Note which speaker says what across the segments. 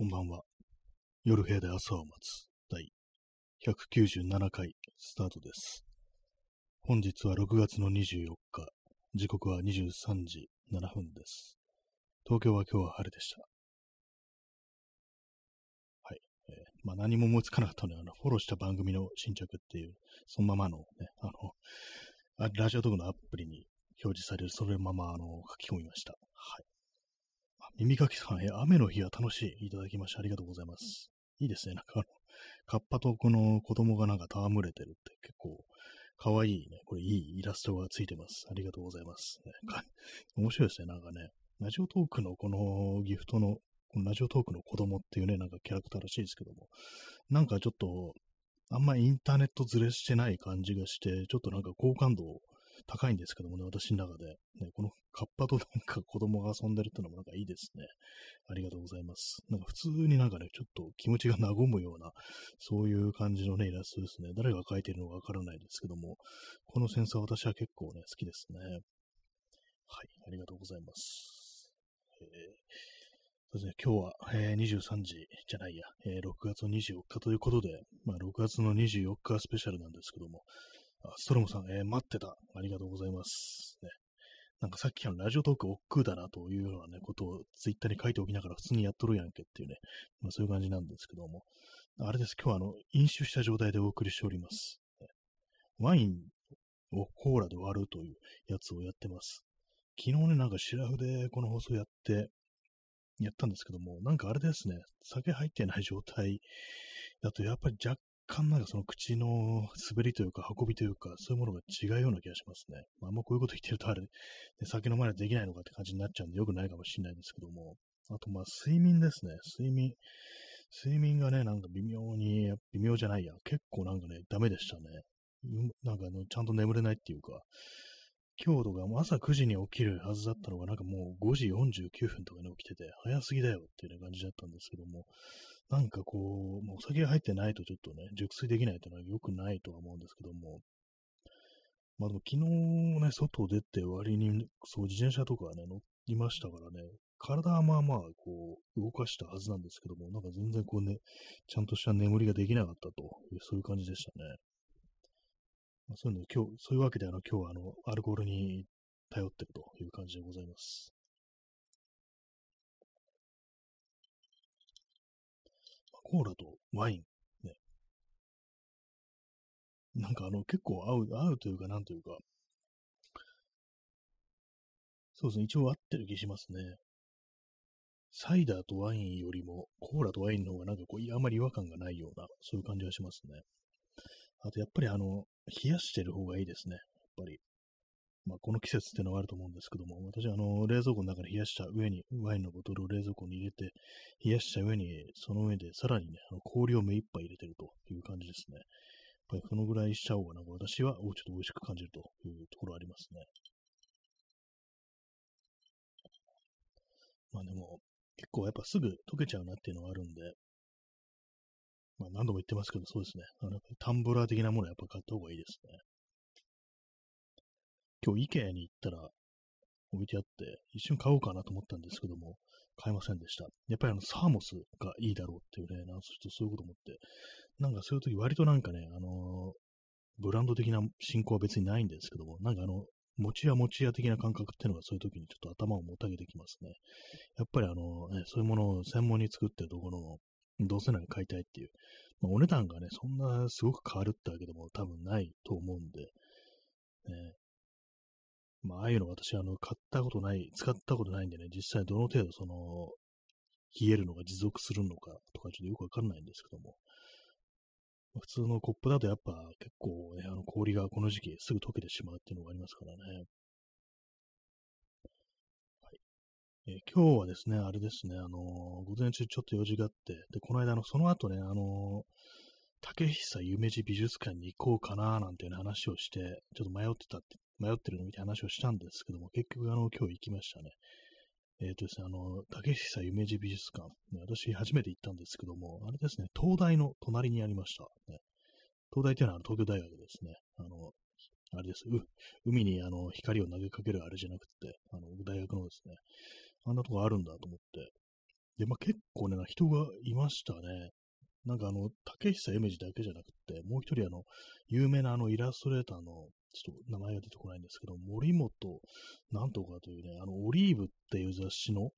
Speaker 1: こんばんは。夜部屋で朝を待つ第197回スタートです。本日は6月の24日、時刻は23時7分です。東京は今日は晴れでした。はい。えーまあ何も思いつかなかったので、あの、フォローした番組の新着っていう、そのままのね、あの、あラジオトークのアプリに表示される、それまま、あの、書き込みました。はい。耳かきさん、え、雨の日は楽しい。いただきましてありがとうございます。いいですね。なんかあの、カッパとこの子供がなんか戯れてるって結構、かわいいね。これいいイラストがついてます。ありがとうございます。ね、面白いですね。なんかね、ラジオトークのこのギフトの、このラジオトークの子供っていうね、なんかキャラクターらしいですけども、なんかちょっと、あんまインターネットずれしてない感じがして、ちょっとなんか好感度を高いんですけどもね、私の中で。ね、このカッパとなんか子供が遊んでるってのもなんかいいですね。ありがとうございます。なんか普通になんかね、ちょっと気持ちが和むような、そういう感じのね、イラストですね。誰が描いてるのかわからないですけども、このセンサー私は結構ね、好きですね。はい、ありがとうございます。えーそうですね、今日は、えー23時じゃないや、えー6月24日ということで、まあ、6月の24日スペシャルなんですけども、ストロムさん、えー待ってた。ありがとうございます。ね、なんかさっきのラジオトーク億劫だなというようなね、ことをツイッターに書いておきながら普通にやっとるやんけっていうね、まあ、そういう感じなんですけども、あれです、今日はあの、飲酒した状態でお送りしております。ねワインをコーラで割るというやつをやってます。昨日ね、なんかシラフでこの放送やって、やったんですけども、なんかあれですね、酒入ってない状態だと、やっぱり若干なんかその口の滑りというか運びというか、そういうものが違うような気がしますね。まあ、あんまこういうこと言ってるとあれ、ね、酒飲まないとできないのかって感じになっちゃうんで、よくないかもしれないですけども、あとまあ睡眠ですね、睡眠。睡眠がね、なんか微妙に、微妙じゃないや、結構なんかね、ダメでしたね。なんかあの、ちゃんと眠れないっていうか、今日とかもう朝9時に起きるはずだったのが、なんかもう5時49分とかに起きてて、早すぎだよっていう、感じだったんですけども、なんかこう、もうお酒が入ってないとちょっとね、熟睡できないというのは良くないとは思うんですけども、まあでも昨日ね、外出て割に、そう自転車とかね、乗りましたからね、体はまあまあこう、動かしたはずなんですけども、なんか全然こうね、ちゃんとした眠りができなかったという、そういう感じでしたね。まあ、そういうの、今日、そういうわけで、あの、今日は、あの、アルコールに頼ってるという感じでございます。コーラとワイン、ね。なんか、あの、結構合う、合うというか、なんというか、そうですね、一応合ってる気しますね。サイダーとワインよりも、コーラとワインの方がなんかこう、あんまり違和感がないような、そういう感じがしますね。あと、やっぱりあの、冷やしてる方がいいですね。やっぱり。まあ、この季節っていうのはあると思うんですけども、私はあの、冷蔵庫の中に冷やした上に、ワインのボトルを冷蔵庫に入れて、冷やした上に、その上でさらにね、あの氷を目いっぱい入れてるという感じですね。やっぱりそのぐらいしちゃおうかな。私は、ちょっと美味しく感じるというところありますね。まあでも、結構やっぱすぐ溶けちゃうなっていうのはあるんで、まあ何度も言ってますけど、そうですね。あの、タンブラー的なものはやっぱ買った方がいいですね。今日、イケアに行ったら置いてあって、一瞬買おうかなと思ったんですけども、買えませんでした。やっぱりあの、サーモスがいいだろうっていうね、なんかとそういうこと思って、なんかそういう時割となんかね、あのーブランド的な進行は別にないんですけども、なんかあの、餅屋餅屋的な感覚っていうのがそういう時にちょっと頭をもたげてきますね。やっぱりあの、ね、そういうものを専門に作ってるところの、どうせなら買いたいっていう。まあ、お値段がね、そんなすごく変わるってわけでも多分ないと思うんで、ね、まあ、ああいうの私、あの、買ったことない、使ったことないんでね、実際どの程度その、冷えるのが持続するのかとかちょっとよくわかんないんですけども、普通のコップだとやっぱ結構ね、あの氷がこの時期すぐ溶けてしまうっていうのがありますからね。はい。えー今日はですね、あれですね、あのー午前中ちょっと用事があって、で、この間の、その後ね、あのー竹久夢二美術館に行こうかななんていう話をして、ちょっと迷ってたって、迷ってるのみたいな話をしたんですけども、結局あの、今日行きましたね。えっ、とですね、あの、竹久夢二美術館、ね、私初めて行ったんですけども、あれですね、東大の隣にありました。ね、東大っていうのはあの東京大学ですね。あの、あれです。う海にあの光を投げかけるあれじゃなくて、あの、大学のですね、あんなとこあるんだと思って、で、まあ、結構ね、人がいましたね。なんかあの、竹久夢二だけじゃなくて、もう一人あの、有名なあのイラストレーターの、ちょっと名前が出てこないんですけど、森本なんとかというね、あの、オリーブっていう雑誌の、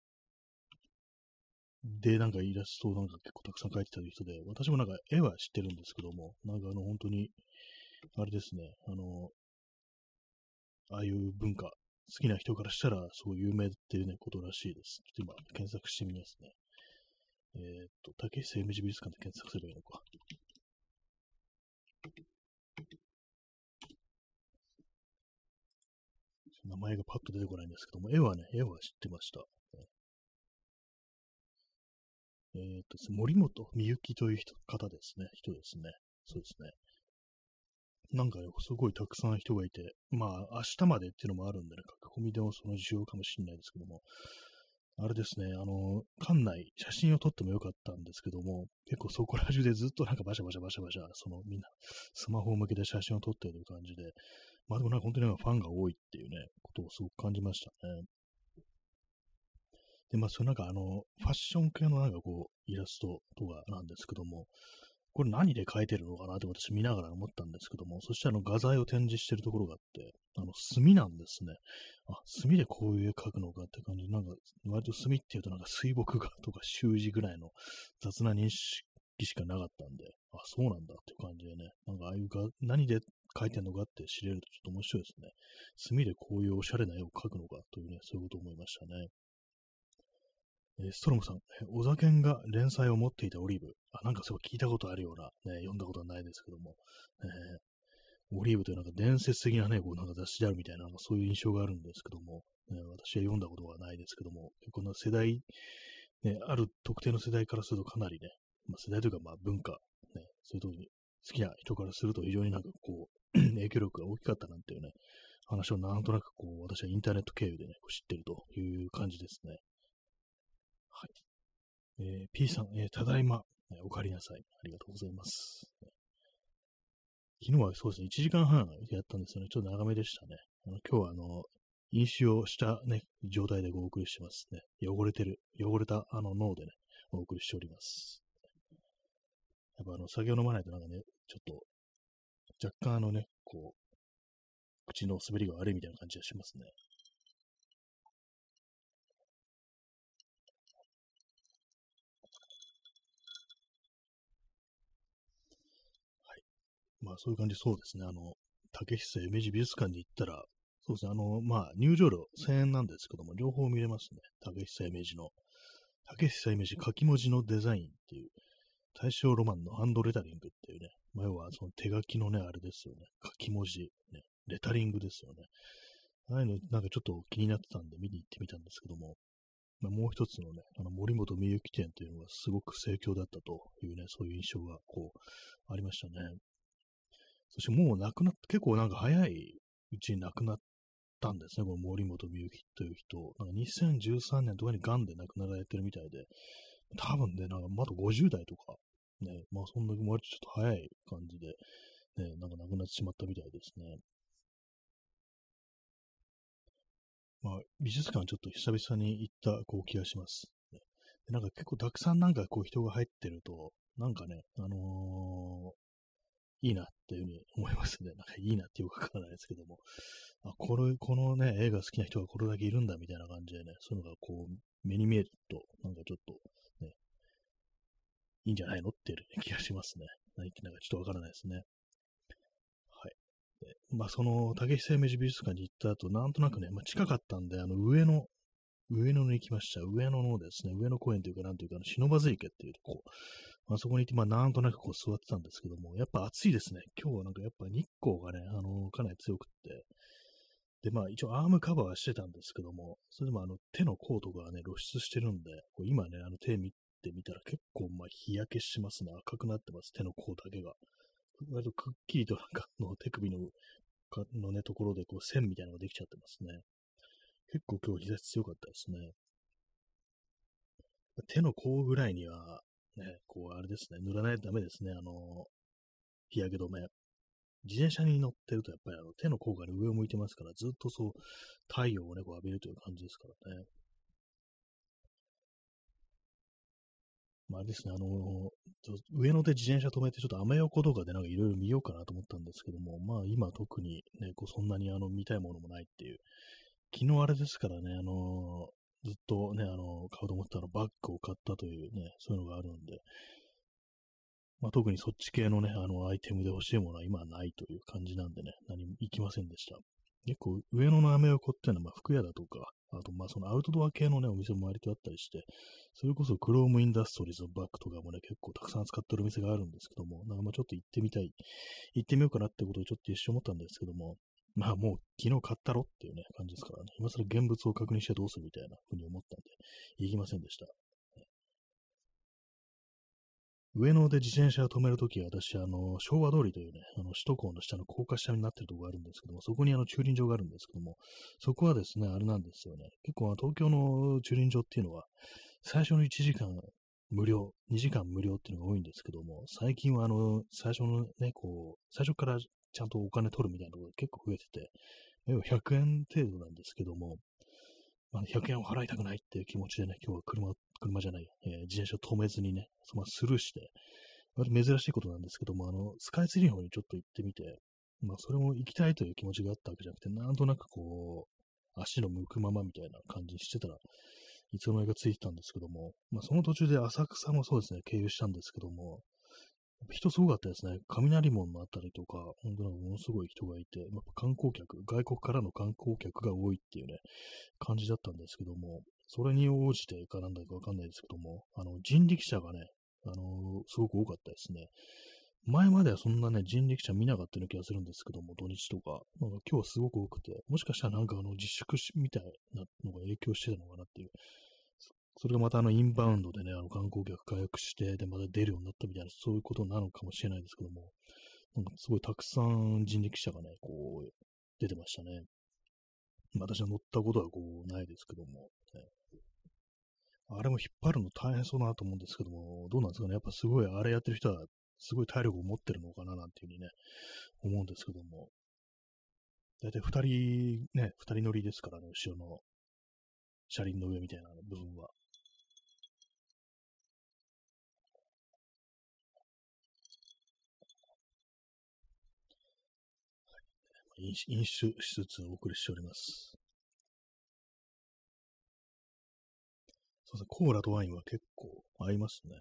Speaker 1: で、なんかイラストをなんか結構たくさん描いてた人で、私もなんか絵は知ってるんですけども、なんかあの、本当に、あれですね、あの、ああいう文化、好きな人からしたら、すごい有名っていうね、ことらしいです。ちょっと今、検索してみますね。えー、っと、竹久 M 字美術館で検索すればいいのか。名前がパッと出てこないんですけども、絵はね、絵は知ってました。えー、っと、森本美幸という人方ですね。人ですね。そうですね。なんか、すごいたくさん人がいて、まあ、明日までっていうのもあるんでね、書き込みでもその需要かもしれないですけども、あれですね、あの、館内、写真を撮ってもよかったんですけども、結構そこら中でずっとなんかバシャバシャバシャバシャ、そのみんな、スマホを向けて写真を撮ってる感じで、まあでもなんか本当にファンが多いっていうね、ことをすごく感じましたね。で、まあそれなんかあの、ファッション系のなんかこう、イラストとかなんですけども、これ何で描いてるのかなって私見ながら思ったんですけども、そしてあの画材を展示してるところがあって、あの墨なんですね。あ、墨でこういう絵描くのかって感じで、なんか割と墨っていうとなんか水墨画とか習字ぐらいの雑な認識しかなかったんで、あ、そうなんだっていう感じでね、なんかああいう画、何で描いてんのかって知れるとちょっと面白いですね。墨でこういうおしゃれな絵を描くのかというね、そういうことを思いましたね。えー、ストロムさん、小田健が連載を持っていたオリーブ。あ、なんかそう聞いたことあるような、ね、読んだことはないですけども、えー、オリーブというなんか伝説的なね、こうなんか雑誌であるみたいな、そういう印象があるんですけども、ね、私は読んだことがないですけども、結構な世代、ね、ある特定の世代からするとかなりね、まあ、世代というかまあ文化、ね、そういうとこに好きな人からすると非常になんかこう、影響力が大きかったなんていうね、話をなんとなくこう、私はインターネット経由でね、知ってるという感じですね。はい。えー、P さん、えー、ただいま、えお帰りなさい。ありがとうございます。昨日はそうですね、1時間半やったんですよね。ちょっと長めでしたね。あの今日はあの、飲酒をしたね、状態でお送りしてますね。汚れてる、汚れたあの脳でね、お送りしております。やっぱあの、酒を飲まないとなんかね、ちょっと、若干あのね、こう、口の滑りが悪いみたいな感じがしますね。はいまあそういう感じそうですね。あの、竹久夢二美術館に行ったら、そうですね、あの、まあ入場料1000円なんですけども、両方見れますね。竹久夢二の。竹久夢二書き文字のデザインっていう、大正ロマンのハンドレタリングっていうね、ま、要はその手書きのね、あれですよね。書き文字、ね、レタリングですよね。ああいうのなんかちょっと気になってたんで見に行ってみたんですけども、まあ、もう一つのね、あの森本美幸店というのがすごく盛況だったというね、そういう印象がこう、ありましたね。そしてもう亡くなって、結構なんか早いうちに亡くなったんですね、この森本美幸という人。なんか2013年とかに癌で亡くなられてるみたいで、多分ね、なんかまだ50代とか、ね、まあそんな割とちょっと早い感じで、ね、なんか亡くなってしまったみたいですね。まあ、美術館ちょっと久々に行ったこう気がします。ね、なんか結構たくさんなんかこう人が入ってると、なんかね、あのいいなっていうふうに思いますね。なんかいいなってよくわからないですけども。あ、これ、このね、映画好きな人がこれだけいるんだみたいな感じでね、そういうのがこう、目に見えると、なんかちょっと、いいんじゃないのっていう気がしますね。何言ってんだかちょっとわからないですね。はい。でまあ、その、竹久夢二美術館に行った後、なんとなくね、まあ、近かったんで、あの、上野、上野に行きました。上野のですね、上野公園というか、なんというか、忍ばず池っていうとこ、まあ、そこに行って、まあ、なんとなくこう座ってたんですけども、やっぱ暑いですね。今日はなんかやっぱ日光がね、あの、かなり強くって、で、まあ、一応アームカバーはしてたんですけども、それでもあの手の甲とかがね、露出してるんで、こう今ね、あの手見てみたら結構、まあ、日焼けしますね。赤くなってます、手の甲だけが。割とくっきりとなんかの手首のかのね、ところでこう線みたいなのができちゃってますね。結構今日日差し強かったですね。手の甲ぐらいには、ね、こう、あれですね、塗らないとダメですね、あの、日焼け止め。自転車に乗ってると、やっぱりあの手の甲が、上を向いてますから、ずっとそう、太陽をね、こう浴びるという感じですからね。まあ、あれですね、あの上野で自転車止めて、ちょっとアメ横とかでなんかいろいろ見ようかなと思ったんですけども、まあ今特にね、こうそんなにあの見たいものもないっていう。昨日あれですからね、あのずっとね、あの買おうと思ったのバッグを買ったというね、そういうのがあるんで、まあ、特にそっち系のね、あのアイテムで欲しいものは今はないという感じなんでね、何も行きませんでした。結構上野のアメ横っていうのは、まあ、服屋だとか、あと、まあ、そのアウトドア系のね、お店も割とあったりして、それこそクロームインダストリーズのバッグとかもね、結構たくさん使ってるお店があるんですけども、なんかまあちょっと行ってみたい、行ってみようかなってことをちょっと一瞬思ったんですけども、まあもう昨日買ったろっていうね、感じですからね、今更現物を確認してどうするみたいなふうに思ったんで、行きませんでした。上野で自転車を止めるときは、私、あの、昭和通りというね、あの、首都高の下の高架下になってるところがあるんですけども、そこにあの、駐輪場があるんですけども、そこはですね、あれなんですよね。結構、東京の駐輪場っていうのは、最初の1時間無料、2時間無料っていうのが多いんですけども、最近はあの、最初のね、こう、最初からちゃんとお金取るみたいなところが結構増えてて、100円程度なんですけども、まあ、100円を払いたくないっていう気持ちでね、今日は車、車じゃない、えー、自転車止めずにね、そのスルーして、割と珍しいことなんですけども、あの、スカイツリーの方にちょっと行ってみて、まあ、それも行きたいという気持ちがあったわけじゃなくて、なんとなくこう、足の向くままみたいな感じにしてたら、いつの間にかついてたんですけども、まあ、その途中で浅草もそうですね、経由したんですけども、人すごかったですね。雷門のあたりとか、本当にものすごい人がいて、やっぱ観光客、外国からの観光客が多いっていうね、感じだったんですけども、それに応じてかなんだかわかんないですけども、あの、人力車がね、あのすごく多かったですね。前まではそんなね、人力車見なかったような気がするんですけども、土日とか。なんか今日はすごく多くて、もしかしたらなんかあの自粛みたいなのが影響してたのかなっていうそれがまたあのインバウンドでね、あの観光客回復して、で、また出るようになったみたいな、そういうことなのかもしれないですけども、なんかすごいたくさん人力車がね、こう、出てましたね。私は乗ったことはこう、ないですけども、ね、あれも引っ張るの大変そうなと思うんですけども、どうなんですかね。やっぱすごい、あれやってる人は、すごい体力を持ってるのかななんていうふうにね、思うんですけども。だいたい二人、ね、二人乗りですからね、後ろの車輪の上みたいな部分は。飲飲酒しつつお送りしております。そうですね、コーラとワインは結構合いますね。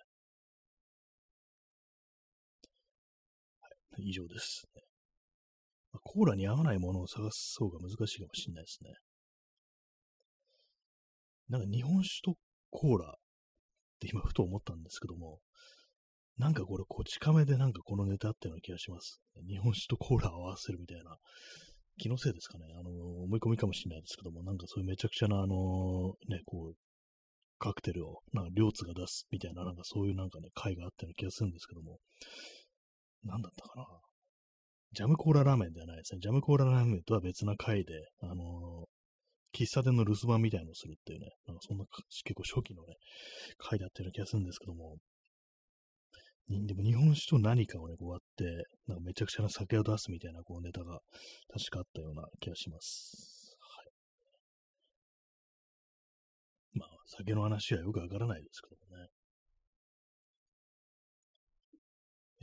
Speaker 1: はい、以上です、ね。コーラに合わないものを探す方が難しいかもしれないですね。なんか日本酒とコーラって今ふと思ったんですけども、なんかこれ、こち亀でなんかこのネタあったような気がします。日本酒とコーラを合わせるみたいな。気のせいですかね。あの、思い込みかもしれないですけども、なんかそういうめちゃくちゃな、あの、ね、こう、カクテルを、なんか、両津が出すみたいな、なんかそういうなんかね、会があったような気がするんですけども、なんだったかな。ジャムコーララーメンではないですね。ジャムコーララーメンとは別な回で、あの、喫茶店の留守番みたいのをするっていうね、なんかそんな結構初期のね、回だったような気がするんですけども、でも日本酒と何かをね、こう割って、なんかめちゃくちゃな酒を出すみたいなこうネタが確かあったような気がします。はい。まあ、酒の話はよくわからないですけどね。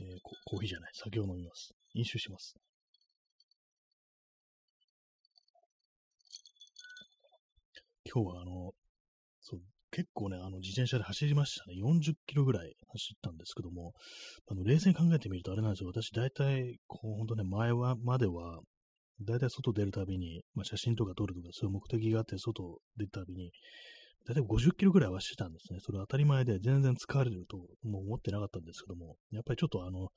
Speaker 1: えー、コーヒーじゃない、酒を飲みます。飲酒します。今日はあの、結構ね、あの、自転車で走りましたね。40キロぐらい走ったんですけども、あの、冷静に考えてみるとあれなんですよ。私、大体、こう、ほんとね、前は、までは、大体外出るたびに、まあ、写真とか撮るとか、そういう目的があって、外出るたびに、大体50キロぐらいはしてたんですね。それは当たり前で、全然疲れると、もう思ってなかったんですけども、やっぱりちょっとあの、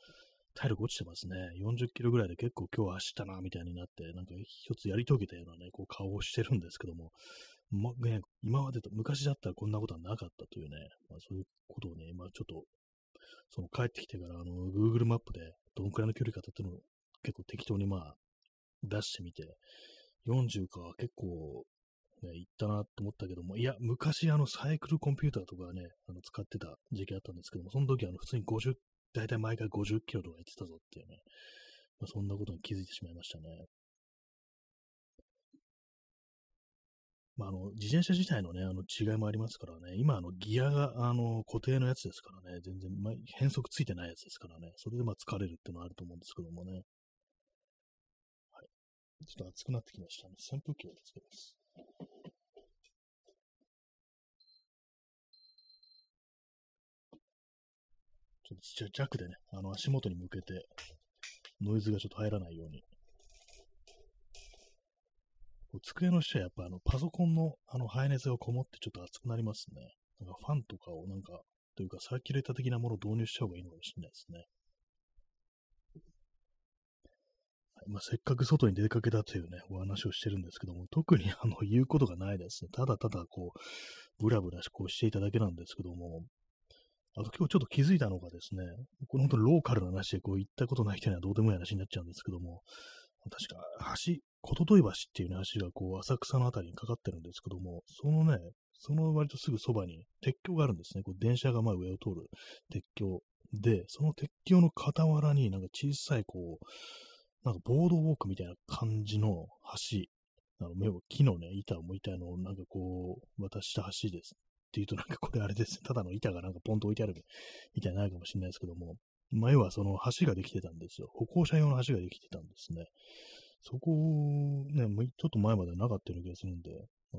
Speaker 1: 体力落ちてますね。40キロぐらいで結構今日走ったな、みたいになって、なんか一つやり遂げたようなね、こう顔をしてるんですけども、ま、ね、今までと、昔だったらこんなことはなかったというね、まあ、そういうことをね、今ちょっと、その帰ってきてから、あの、Google マップでどのくらいの距離かっていうのを結構適当にまあ、出してみて、40か結構、ね、行ったなと思ったけども、いや、昔あのサイクルコンピューターとかね、あの使ってた時期あったんですけども、その時あの普通に50、だいたい毎回50キロとか言ってたぞっていうね、まあ、そんなことに気づいてしまいましたね。まあ、あの、自転車自体のね、あの、違いもありますからね、今、あの、ギアが、あの、固定のやつですからね、全然、まあ、変速ついてないやつですからね、それでまあ、疲れるっていうのはあると思うんですけどもね。はい。ちょっと暑くなってきましたね。扇風機をつけます。ちょっと弱でね、あの、足元に向けて、ノイズがちょっと入らないように机の下やっぱあのパソコンのあの排熱がこもってちょっと熱くなりますね。なんかファンとかをなんか、というかサーキュレーター的なものを導入した方がいいのかもしれないですね。まあ、せっかく外に出かけたというね、お話をしてるんですけども、特にあの言うことがないですね。ただただこう、ブラブラこうしていただけなんですけども、あと今日ちょっと気づいたのがですね、これ本当にローカルな話でこう行ったことない人にはどうでもいい話になっちゃうんですけども、確か橋、琴問橋っていう、ね、橋がこう浅草のあたりにかかってるんですけども、そのね、その割とすぐそばに鉄橋があるんですね。こう電車がまあ上を通る鉄橋。で、その鉄橋の傍らになんか小さいこう、なんかボードウォークみたいな感じの橋、あの目を木のね、板を向いたのをなんかこう、渡した橋です。っていうとなんかこれあれです、ただの板がなんかポンと置いてあるみたいになるかもしれないですけども、前はその橋ができてたんですよ。歩行者用の橋ができてたんですね。そこを、ね、ちょっと前までなかったような気がするんで、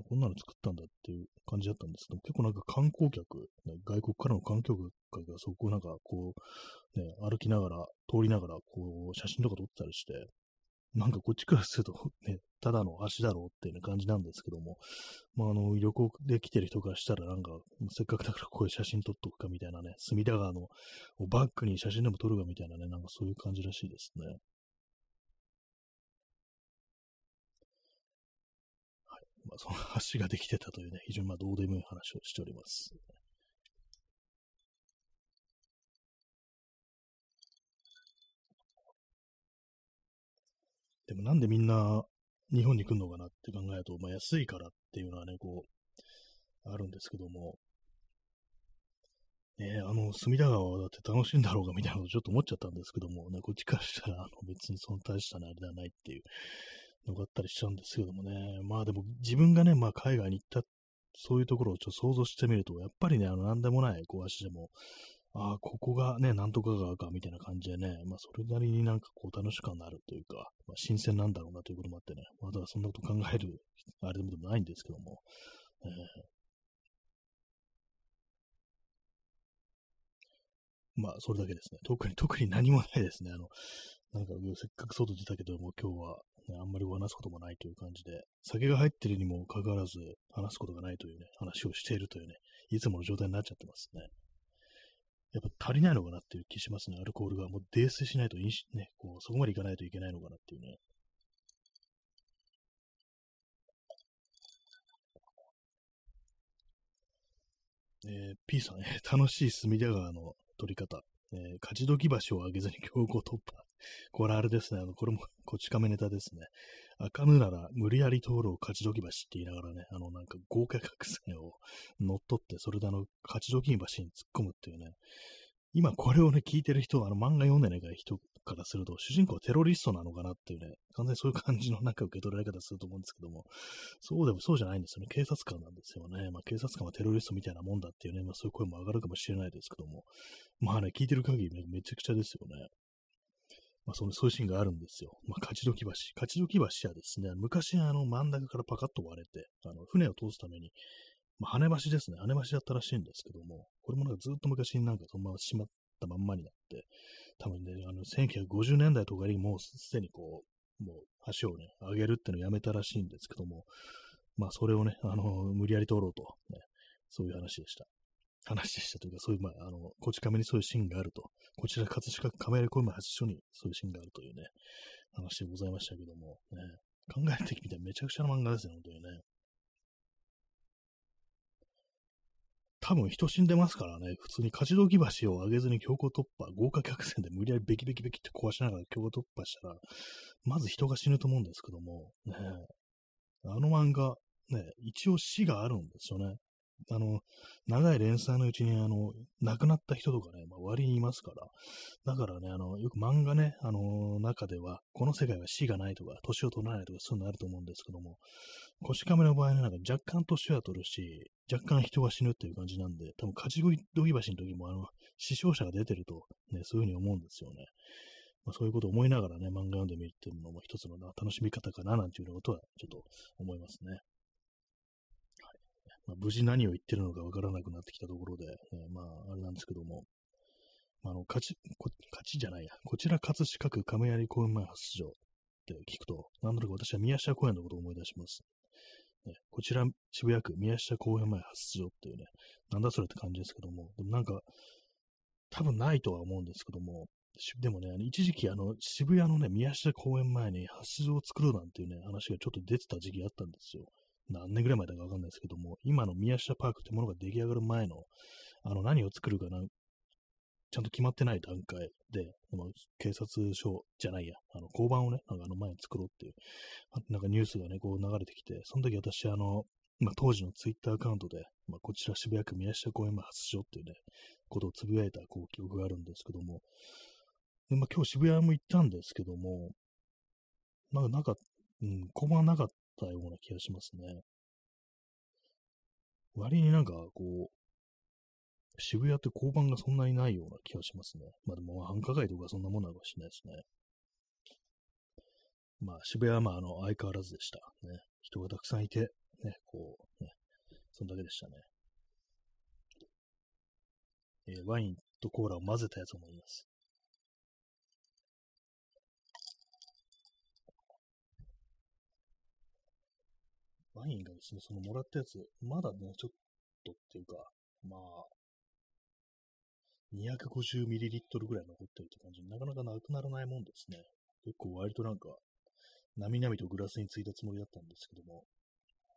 Speaker 1: こんなの作ったんだっていう感じだったんですけど結構なんか観光客、ね、外国からの観光客がそこをなんかこう、ね、歩きながら、通りながら、こう、写真とか撮ったりして、なんかこっちからすると、ね、ただの足だろうっていう感じなんですけども、まあ、あの、旅行で来てる人からしたら、なんか、せっかくだからこういう写真撮っとくかみたいなね、隅田川のバックに写真でも撮るかみたいなね、なんかそういう感じらしいですね。はい。まあ、その 橋ができてたというね、非常にまあどうでもいい話をしております。でもなんでみんな日本に来るのかなって考えると、まあ安いからっていうのはね、こう、あるんですけども、ねあの、隅田川はだって楽しいんだろうかみたいなことちょっと思っちゃったんですけども、ね、こっちからしたら、あの、別にその大したなあれではないっていうのがあったりしちゃうんですけどもね、まあでも自分がね、まあ海外に行った、そういうところをちょっと想像してみると、やっぱりね、あの、なんでもない、こう足でも、ああ、ここがね、なんとか川か、みたいな感じでね、まあ、それなりになんかこう、楽しくなるというか、まあ、新鮮なんだろうなということもあってね、まだそんなこと考える、あれでもないんですけども、えー、まあ、それだけですね。特に、特に何もないですね。あの、なんか、せっかく外出たけども、今日は、ね、あんまり話すこともないという感じで、酒が入ってるにもかかわらず、話すことがないというね、話をしているというね、いつもの状態になっちゃってますね。やっぱ足りないのかなっていう気しますね。アルコールがもう泥酔しないと、ね、こうそこまでいかないといけないのかなっていうね。えー、P さん、えー、楽しい隅田川の取り方。えー、勝ち時橋を上げずに強行突破。これあれですね。あの、これもこち亀ネタですね。赤ぬなら無理やり通ろう勝ち時橋って言いながらね、あのなんか豪華客船を乗っ取って、それであの勝ち時橋に突っ込むっていうね、今これをね、聞いてる人は、あの漫画読んでない人からすると、主人公はテロリストなのかなっていうね、完全にそういう感じのなんか受け取られ方すると思うんですけども、そうでもそうじゃないんですよね。警察官なんですよね。まあ警察官はテロリストみたいなもんだっていうね、まあそういう声も上がるかもしれないですけども、まあね、聞いてる限りめちゃくちゃですよね。まあ、その、そういうシーンがあるんですよ。まあ、勝どき橋。勝どき橋はですね、昔、あの、真ん中からパカッと割れて、あの、船を通すために、まあ、羽橋ですね。羽橋だったらしいんですけども、これもなんかずっと昔になんかそのまま閉まったまんまになって、多分ね、あの、1950年代とかにもうすでにこう、もう橋をね、上げるっていうのをやめたらしいんですけども、まあ、それをね、あの、無理やり通ろうと、ね、そういう話でした。話でしたというか、そういう、まあ、あの、こち亀にそういうシーンがあると、こちら葛飾亀有小梅発所にそういうシーンがあるというね、話でございましたけども、ね、考えてみたらめちゃくちゃな漫画ですね、本当にね。多分人死んでますからね、普通に勝どき橋を上げずに強行突破、豪華客船で無理やりベキベキベキって壊しながら強行突破したら、まず人が死ぬと思うんですけども、ね、あの漫画、ね、一応死があるんですよね。あの、長い連載のうちに、あの、亡くなった人とかね、まあ、割にいますから、だからね、あの、よく漫画ね、あの、中では、この世界は死がないとか、年を取らないとか、そういうのあると思うんですけども、腰亀の場合はなんか若干年は取るし、若干人が死ぬっていう感じなんで、多分、勝ち食い土橋の時も、あの、死傷者が出てると、ね、そういうふうに思うんですよね。まあ、そういうことを思いながらね、漫画読んでみるっていうのも一つの楽しみ方かな、なんていうようなことはちょっと思いますね。まあ、無事何を言ってるのかわからなくなってきたところで、ね、まあ、あれなんですけども、まあ、あの、勝ち、勝ちじゃないや、こちら葛飾区亀有公園前発出場って聞くと、なんとなく私は宮下公園のことを思い出します。ね、こちら渋谷区宮下公園前発出場っていうね、なんだそれって感じですけども、でもなんか、多分ないとは思うんですけども、でもね、一時期あの渋谷のね、宮下公園前に発出場を作るなんていうね、話がちょっと出てた時期あったんですよ。何年ぐらい前だかわかんないですけども、今の宮下パークってものが出来上がる前の、あの、何を作るかな、ちゃんと決まってない段階で、この警察署じゃないや、あの、交番をね、なんかあの前に作ろうっていう、なんかニュースがね、こう流れてきて、その時私、あの、まあ、当時のツイッターアカウントで、まあ、こちら渋谷区宮下公園前発祥っていうね、ことをつぶやいたこう記憶があるんですけども、でまあ、今日渋谷も行ったんですけども、なんか、なんか、うん、交番なかったたような気がしますね。割になんか、こう、渋谷って交番がそんなにないような気がしますね。まあでも、繁華街とかそんなものなのかもしれないですね。まあ、渋谷はまあ、あの、相変わらずでした。ね。人がたくさんいて、ね、こう、ね、そんだけでしたね。えー、ワインとコーラを混ぜたやつを飲みます。ワインがですね、そのもらったやつ、まだね、ちょっとっていうか、まあ、250ml ぐらい残ってるって感じなかなかなくならないもんですね。結構割となんか、なみなみとグラスについたつもりだったんですけども、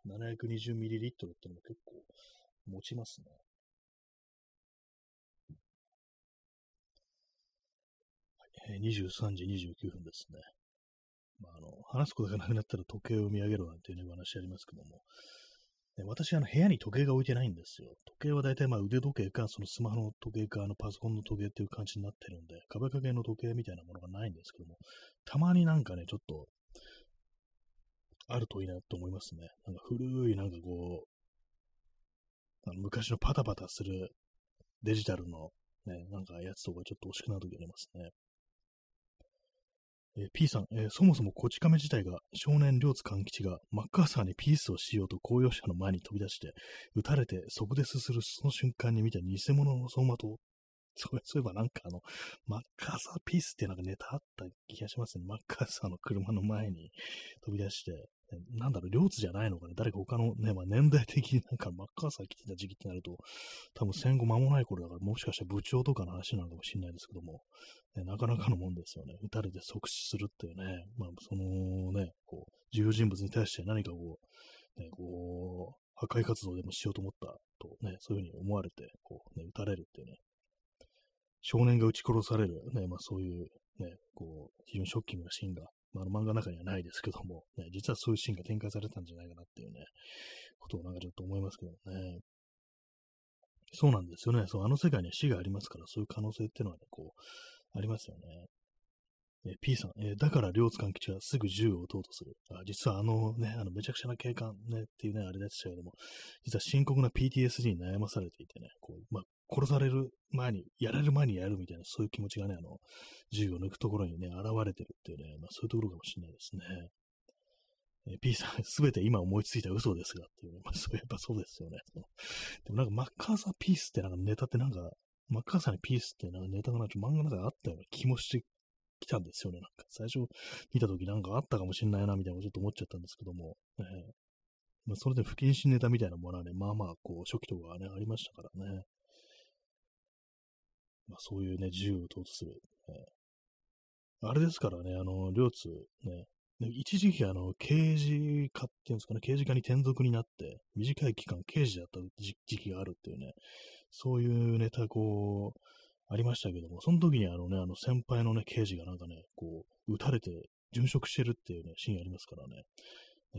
Speaker 1: 720ml ってのも結構持ちますね。23時29分ですね。まあ、あの、話すことがなくなったら時計を見上げろなんていうね、話ありますけども、ね、私、あの、部屋に時計が置いてないんですよ。時計は大体、まあ、腕時計か、そのスマホの時計か、あの、パソコンの時計っていう感じになってるんで、壁掛けの時計みたいなものがないんですけども、たまになんかね、ちょっと、あるといいなと思いますね。なんか古い、なんかこう、あの昔のパタパタするデジタルのね、なんかやつとかちょっと欲しくなるときありますね。え、P さん、えー、そもそもこち亀自体が少年両津勘吉がマッカーサーにピースをしようと公用車の前に飛び出して、撃たれて即デスするその瞬間に見た偽物の走馬灯。そういえばなんかあの、マッカーサーピースってなんかネタあった気がしますね。マッカーサーの車の前に飛び出して、なんだろう、両津じゃないのかね。誰か他のね、まあ、年代的になんかマッカーサー来てた時期ってなると、多分戦後間もない頃だから、もしかしたら部長とかの話なのかもしれないですけども、ね、なかなかのもんですよね。撃たれて即死するっていうね、まあ、そのね、こう、重要人物に対して何かこう、ね、こう、破壊活動でもしようと思ったとね、そういうふうに思われて、こう、ね、撃たれるっていうね、少年が撃ち殺される、ね、まあそういうね、こう、非常にショッキングなシーンがまあ、の漫画の中にはないですけども、ね、実はそういうシーンが展開されたんじゃないかなっていうね、ことをなんかちょっと思いますけどね。そうなんですよね。そう、あの世界には死がありますから、そういう可能性っていうのはね、こう、ありますよね。え P さん、えー、だから両津勘吉はすぐ銃を撃とうとする。あ実はあのね、あのめちゃくちゃな警官ねっていうね、あれでしたけども、実は深刻な PTSD に悩まされていてね、こう、まあ、殺される前に、やられる前にやるみたいな、そういう気持ちがね、あの、銃を抜くところにね、現れてるっていうね、まあそういうところかもしれないですね。え P さん、すべて今思いついた嘘ですがっていうね、まあそうやっぱそうですよね。でもなんかマッカーサーピースってなんかネタってなんか、マッカーサーにピースってなんかネタがなんか漫画の中であったような気もしてきたんですよね。なんか最初見たときなんかあったかもしんないなみたいなちょっと思っちゃったんですけども、えーまあ、それで不謹慎ネタみたいなものはね、まあまあこう初期とかね、ありましたからね。まあ、そういうね、自由を統治する。あれですからね、あの、両津、ね、一時期、あの、刑事課っていうんですかね、刑事課に転属になって、短い期間刑事だった時期があるっていうね、そういうネタ、こう、ありましたけども、その時にあのね、あの先輩のね、刑事がなんかね、こう、撃たれて殉職してるっていうね、シーンありますからね。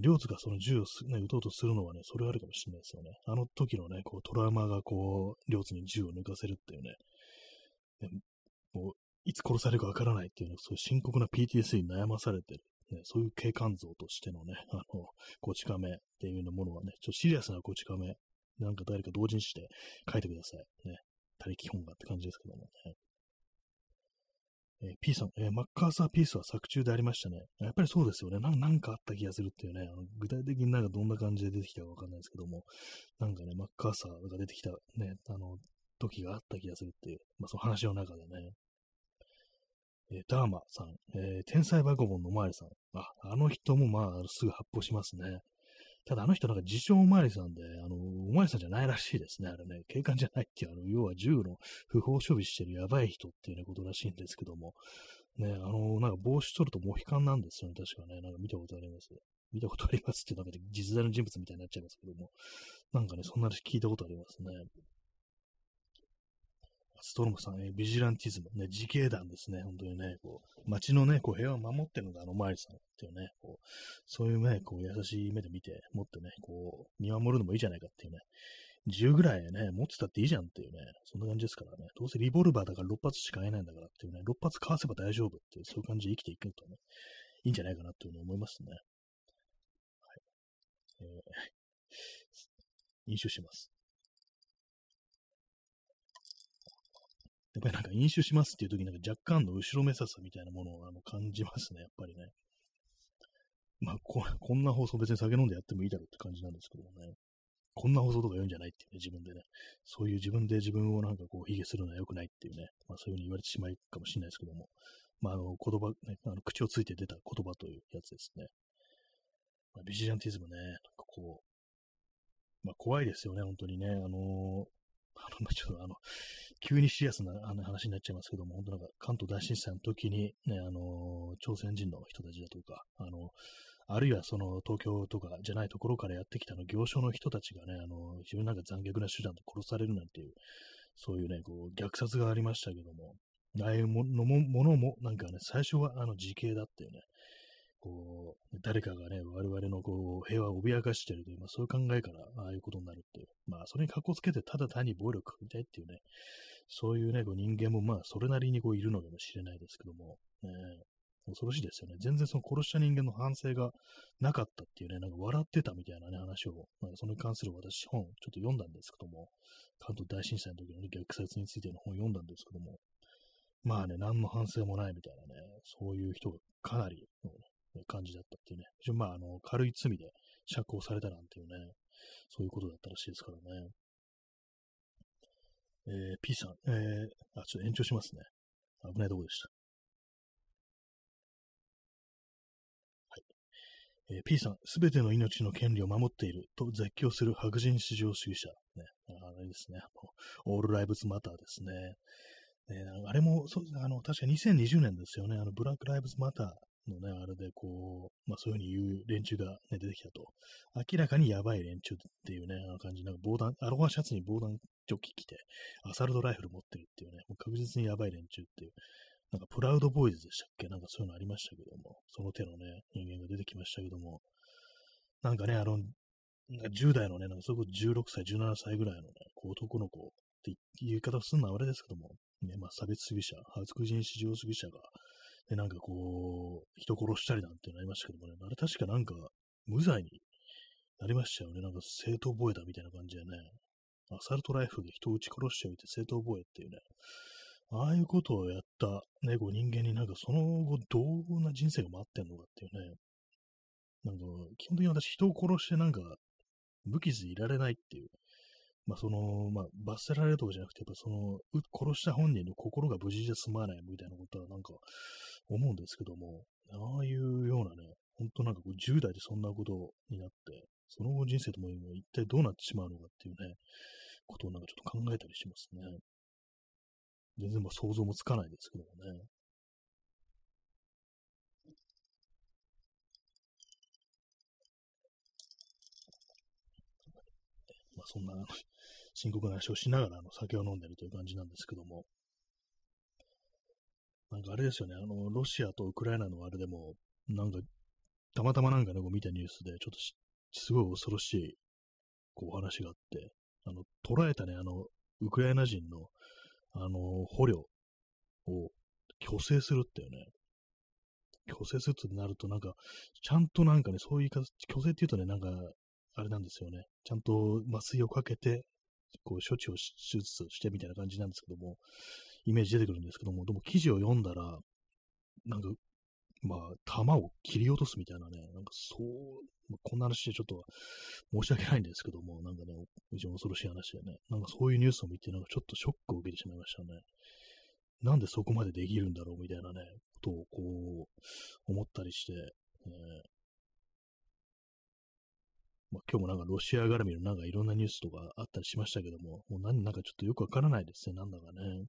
Speaker 1: 両津がその銃をね、撃とうとするのはね、それあるかもしれないですよね。あの時のね、こう、トラウマがこう、両津に銃を抜かせるっていうね、ねもう、いつ殺されるかわからないっていうね、そういう深刻な PTSD に悩まされてる、ね、そういう警官像としてのね、あの、こち亀っていうようなものはね、ちょっとシリアスなこち亀、なんか誰か同時にして書いてください。ね。他力本願って感じですけどもね。えー、P さん、えー、マッカーサーピースは作中でありましたね。やっぱりそうですよね。なんかあった気がするっていうね、あの具体的になんかどんな感じで出てきたかわかんないですけども、なんかね、マッカーサーが出てきたね、あの、時があった気がするっていう、まあその話の中でね。えー、ダーマさん、えー、天才バゴボンのおまわりさん。あ、あの人もまあすぐ発砲しますね。ただあの人なんか自称おまわりさんで、あの、おまわりさんじゃないらしいですね。あれね、警官じゃないっていう、あの、要は銃の不法処備してるやばい人っていうね、ことらしいんですけども、ね、あの、なんか帽子取るとモヒカンなんですよね、確かね。なんか見たことあります？見たことありますって、なんか実在の人物みたいになっちゃいますけども、なんかね、そんな話聞いたことありますね。ストロムさん、えビジランティズム、ね、自警団ですね、本当にね、こう、街のね、こう、平和を守ってるのがあのマリさんっていうね、こう、そういうね、こう、優しい目で見て、持ってね、こう、見守るのもいいじゃないかっていうね、10ぐらいね、持ってたっていいじゃんっていうね、そんな感じですからね、どうせリボルバーだから6発しか買えないんだからっていうね、6発かわせば大丈夫っていう、そういう感じで生きていくとね、いいんじゃないかなっていうふうに思いますね。はい。えー、飲酒します。やっぱりなんか飲酒しますっていう時になんか若干の後ろめささみたいなものをあの感じますね、やっぱりね。まあこ、こんな放送別に酒飲んでやってもいいだろうって感じなんですけどもね。こんな放送とか言うんじゃないっていうね、自分でね。そういう自分で自分をなんかこう、卑下するのは良くないっていうね。まあそういうふうに言われてしまいかもしれないですけども。まああの、言葉、ね、あの口をついて出た言葉というやつですね。まあ、ビジランティズムね、なんかこう、まあ怖いですよね、本当にね。あのー、あの、ちょっとあの、急にシリアスなあの話になっちゃいますけども、本当なんか関東大震災の時に、ね、あの、朝鮮人の人たちだとか、あの、あるいはその東京とかじゃないところからやってきたの行商の人たちがね、あの、非常になんか残虐な手段で殺されるなんていう、そういうね、こう、虐殺がありましたけども、ああいうものものも、なんかね、最初はあの自警だっていうね、こう、誰かがね、我々のこう、平和を脅かしてるという、まあそういう考えから、ああいうことになるっていう。まあそれに格好つけて、ただ単に暴力をみたいっていうね、そういうね、こう人間もまあそれなりにこういるのかもしれないですけども、ね、恐ろしいですよね。全然その殺した人間の反省がなかったっていうね、なんか笑ってたみたいなね、話を、まあ、それに関する私本、ちょっと読んだんですけども、関東大震災の時の、ね、虐殺についての本を読んだんですけども、まあね、何の反省もないみたいなね、そういう人がかなりの、感じだったっていうね、まあ、あの、軽い罪で釈放されたなんていうね、そういうことだったらしいですからね。えー、P さん、えー、あ、ちょっと延長しますね。危ないとこでした。はい。えー、P さん、すべての命の権利を守っていると絶叫する白人至上主義者。ね、あれですね。オールライブズマターですね。ねあれも、そうあの、確か2020年ですよね。あの、ブラックライブズマターのね、あれでこう、まあそういうふうに言う連中が、ね、出てきたと。明らかにやばい連中っていうね、あの感じ、なんか防弾、アロハシャツに防弾ジョッキ着て、アサルトライフル持ってるっていうね、もう確実にやばい連中っていう、なんかプラウドボーイズでしたっけ？なんかそういうのありましたけども、その手のね、人間が出てきましたけども、なんかね、あの、なんか10代のね、なんかそこ16歳、17歳ぐらいのね、こう男の子って言い方をするのはあれですけども、ね、まあ差別主義者、白人至上主義者が、で、なんかこう、人殺したりなんてなりましたけどもね、あれ確かなんか、無罪になりましたよね。なんか正当防衛だみたいな感じでね、アサルトライフルで人を撃ち殺しておいて正当防衛っていうね、ああいうことをやったね、こう人間になんかその後どんな人生が待ってんのかっていうね、なんか基本的に私人を殺してなんか無傷でいられないっていう、まあその、まあ罰せられるとかじゃなくて、やっぱその、殺した本人の心が無事じゃ済まないみたいなことはなんか思うんですけども、ああいうようなね、本当なんかこう10代でそんなことになって、その後人生とも一体どうなってしまうのかっていうね、ことをなんかちょっと考えたりしますね。全然まあ想像もつかないですけどもね。まあそんな深刻な話をしながらあの酒を飲んでるという感じなんですけども、なんかあれですよね、あの、ロシアとウクライナのあれでも、なんか、たまたまなんかね、こう見たニュースで、ちょっとすごい恐ろしい、こう、お話があって、あの、捕らえたね、あの、ウクライナ人の、あの、捕虜を虚勢するっていうね、虚勢するとなると、なんか、ちゃんとなんかね、そういう形、虚勢っていうとね、なんか、あれなんですよね。ちゃんと麻酔をかけて、こう、処置を手術してみたいな感じなんですけども、イメージ出てくるんですけども、でも記事を読んだら、なんか、まあ、弾を切り落とすみたいなね、なんかそう、こんな話でちょっと申し訳ないんですけども、なんかね、非常に恐ろしい話でね、なんかそういうニュースを見て、なんかちょっとショックを受けてしまいましたね。なんでそこまでできるんだろうみたいなね、ことをこう、思ったりして、えーまあ、今日もなんかロシア絡みのなんかいろんなニュースとかあったりしましたけども、もう何なんかちょっとよくわからないですね、なんだかね。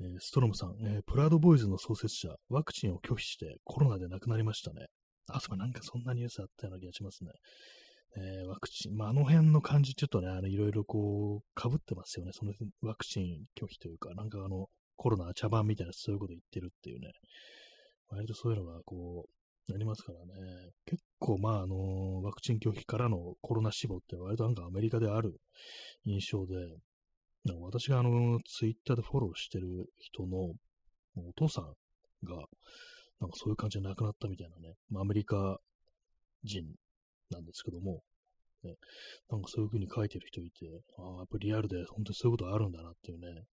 Speaker 1: えー、ストロムさん、えー、プラウドボーイズの創設者、ワクチンを拒否してコロナで亡くなりましたね。あ、そうかなんかそんなニュースあったような気がしますね。えー、ワクチン、まあ、あの辺の感じ、ちょっとね、あの、いろいろこう、被ってますよね。そのワクチン拒否というか、なんかあの、コロナ茶番みたいな、そういうこと言ってるっていうね。割とそういうのが、こう、ありますからね。結構、まあ、あの、ワクチン拒否からのコロナ死亡って割となんかアメリカである印象で、私があの、ツイッターでフォローしてる人のお父さんが、なんかそういう感じで亡くなったみたいなね、まあ、アメリカ人なんですけども、ね、なんかそういう風に書いてる人いて、ああ、やっぱりリアルで本当にそういうことあるんだなっていうね。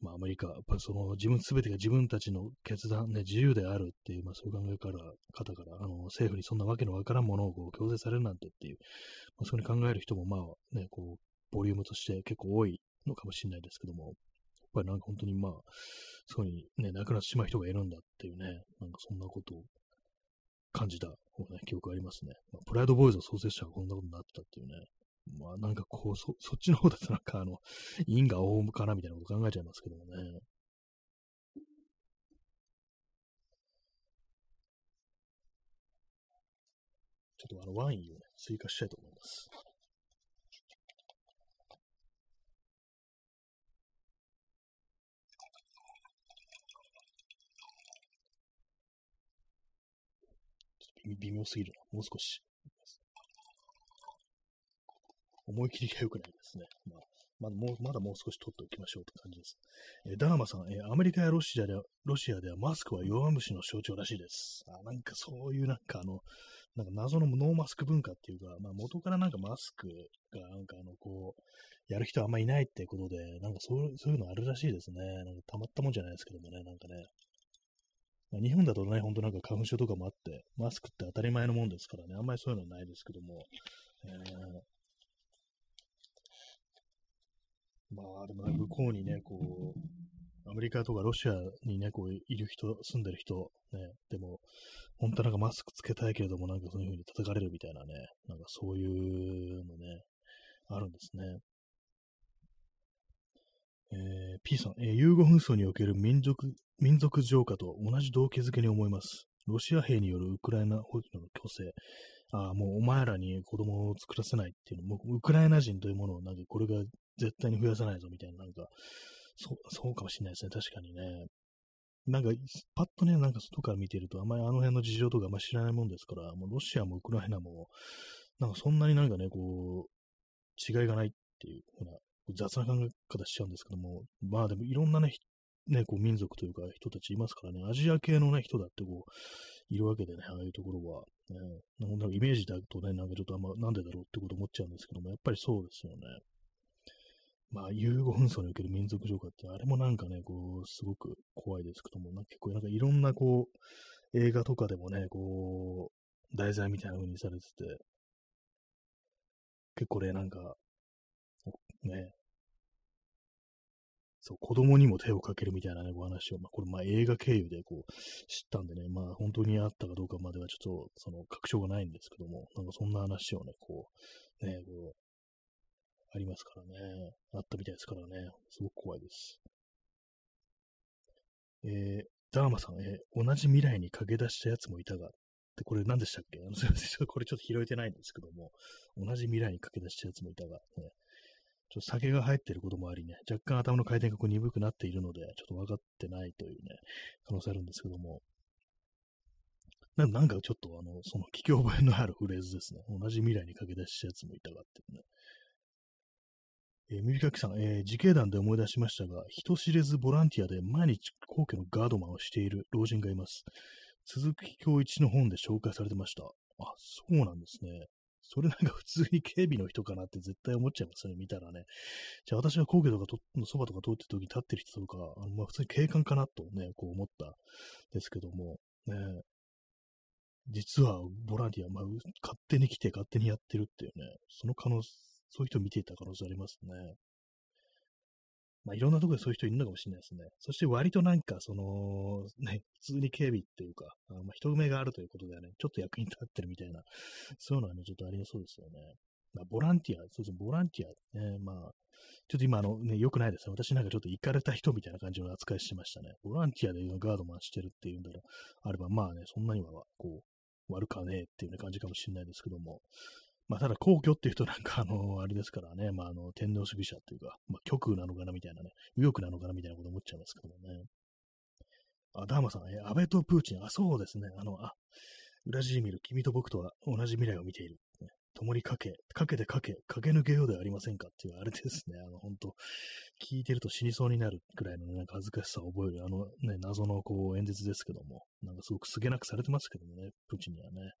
Speaker 1: まあアメリカ、やっぱりその自分すべてが自分たちの決断、ね、自由であるっていう、まあそういう考えから方から、あの政府にそんなわけのわからんものをこう強制されるなんてっていう、まあ、そういうふうに考える人もまあね、こう、ボリュームとして結構多いのかもしれないですけども、やっぱりなんか本当にまあ、そういうふうにね、亡くなってしまう人がいるんだっていうね、なんかそんなことを感じた、ね、記憶ありますね。まあ、プライドボーイズの創設者がこんなことになったっていうね。まあなんかこう、そ、そっちの方だとなんかあの、因果応むかなみたいなこと考えちゃいますけどもね。ちょっとあのワインをね、追加したいと思います。微妙すぎるな。もう少し。思い切りが良くないですね。まあ、まだもう、まだもう少し取っておきましょうって感じです。えー、ダーマさん、えー、アメリカやロシアでは、ロシアではマスクは弱虫の象徴らしいです。あなんかそういうなんかあの、なんか謎のノーマスク文化っていうか、まあ元からなんかマスクがなんかあのこう、やる人あんまいないってことで、なんかそうそういうのあるらしいですね。なんかたまったもんじゃないですけどもね、なんかね。まあ、日本だとね、ほんとなんか花粉症とかもあって、マスクって当たり前のもんですからね、あんまりそういうのはないですけども、えー、まあ、でも向こうにね、こう、アメリカとかロシアにね、こう、いる人、住んでる人、ね、でも、本当はなんかマスクつけたいけれども、なんかそういう風に叩かれるみたいなね、なんかそういうのね、あるんですね。えー、P さん、えー、ユーゴ紛争における民族、民族浄化と同じ動機づけに思います。ロシア兵によるウクライナ保持の強制。ああ、もうお前らに子供を作らせないっていうの、もウクライナ人というものを、なんかこれが絶対に増やさないぞみたいな、なんか、そう、そうかもしれないですね。確かにね。なんか、パッとね、なんか外から見てると、あんまりあの辺の事情とかあんまり知らないもんですから、もうロシアもウクライナも、なんかそんなになんかね、こう、違いがないっていうふうな、雑な考え方しちゃうんですけども、まあでもいろんなね、ね、こう民族というか人たちいますからね、アジア系のね、人だってこう、いるわけでね、ああいうところは、ね、なんかイメージだとね、なんかちょっとあんま、なんでだろうってこと思っちゃうんですけども、やっぱりそうですよね。まあ、融合紛争における民族浄化って、あれもなんかね、こう、すごく怖いですけども、なんか結構なんかいろんなこう、映画とかでもね、こう、題材みたいな風にされてて、結構ね、なんか、ね、そう、子供にも手をかけるみたいなね、お話を、まあ、これ、まあ、映画経由でこう、知ったんでね、まあ、本当にあったかどうかまではちょっと、その、確証がないんですけども、なんかそんな話をね、こう、ね、こう、ありますからね、あったみたいですからね、すごく怖いです。えー、ダーマさん、えー、同じ未来に駆け出したやつもいたが、で、これ何でしたっけ？あのすいません、これちょっと拾えてないんですけども、同じ未来に駆け出したやつもいたが、ね、ちょっと酒が入っていることもありね、若干頭の回転が鈍くなっているので、ちょっと分かってないというね、可能性あるんですけども、ななんかちょっとあの、その聞き覚えのあるフレーズですね。同じ未来に駆け出したやつもいたがってね。えー、耳かきさん、えー、自警団で思い出しましたが、人知れずボランティアで毎日皇居のガードマンをしている老人がいます。鈴木恭一の本で紹介されてました。あ、そうなんですね。それなんか普通に警備の人かなって絶対思っちゃいますね、見たらね。じゃあ私が皇居とかのそばとか通ってる時に立ってる人とか、あのまあ普通に警官かなとね、こう思ったんですけども、ね、実はボランティア、まあ、勝手に来て勝手にやってるっていうね、その可能そういう人を見ていた可能性ありますね。まあ、いろんなところでそういう人いるのかもしれないですね。そして割となんか、その、ね、普通に警備っていうか、あまあ、人埋めがあるということではね、ちょっと役に立ってるみたいな、そういうのはね、ちょっとありそうですよね。まあ、ボランティア、そうそう、ボランティアね、まあ、ちょっと今、あのね、良くないですね。私なんかちょっと行かれた人みたいな感じの扱いしてましたね。ボランティアでガードマンしてるっていうんだら、あれば、まあね、そんなには、こう、悪かねえっていう、ね、感じかもしれないですけども、まあ、ただ皇居っていうとなんか、あの、あれですからね、まあ、あの、天皇主義者っていうか、まあ、極右なのかなみたいなね、右翼なのかなみたいなこと思っちゃいますけどね。あ、ダーマさん、え、安倍とプーチン、あ、そうですね、あの、あ、ウラジーミル、君と僕とは同じ未来を見ている。ね、共にかけ、かけてかけ、駆け抜けようではありませんかっていう、あれですね、あの、本当聞いてると死にそうになるくらいの、ね、なんか恥ずかしさを覚える、あのね、謎のこう演説ですけども、なんかすごくすげなくされてますけどもね、プーチンにはね。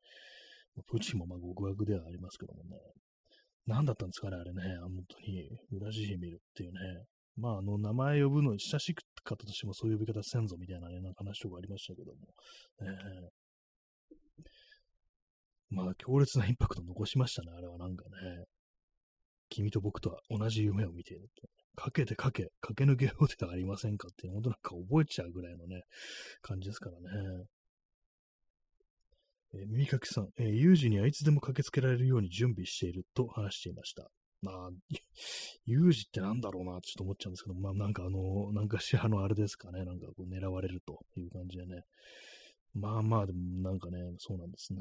Speaker 1: プーチンもまあ極悪ではありますけどもね。何だったんですかね、あれね。本当に、ウラジーミルっていうね。まあ、あの、名前呼ぶの、親しかったとしてもそういう呼び方せんぞみたいなね、なんか話とかありましたけども。えー、まあ、強烈なインパクト残しましたね、あれはなんかね。君と僕とは同じ夢を見ていると。かけてかけ、駆け抜けようではありませんかって、本当なんか覚えちゃうぐらいのね、感じですからね。えー、耳かきさん、えー、有事にはいつでも駆けつけられるように準備していると話していました。まあ、有事ってなんだろうなってちょっと思っちゃうんですけど、まあなんかあの、なんかしらのあれですかね、なんかこう狙われるという感じでね。まあまあでもなんかね、そうなんですね。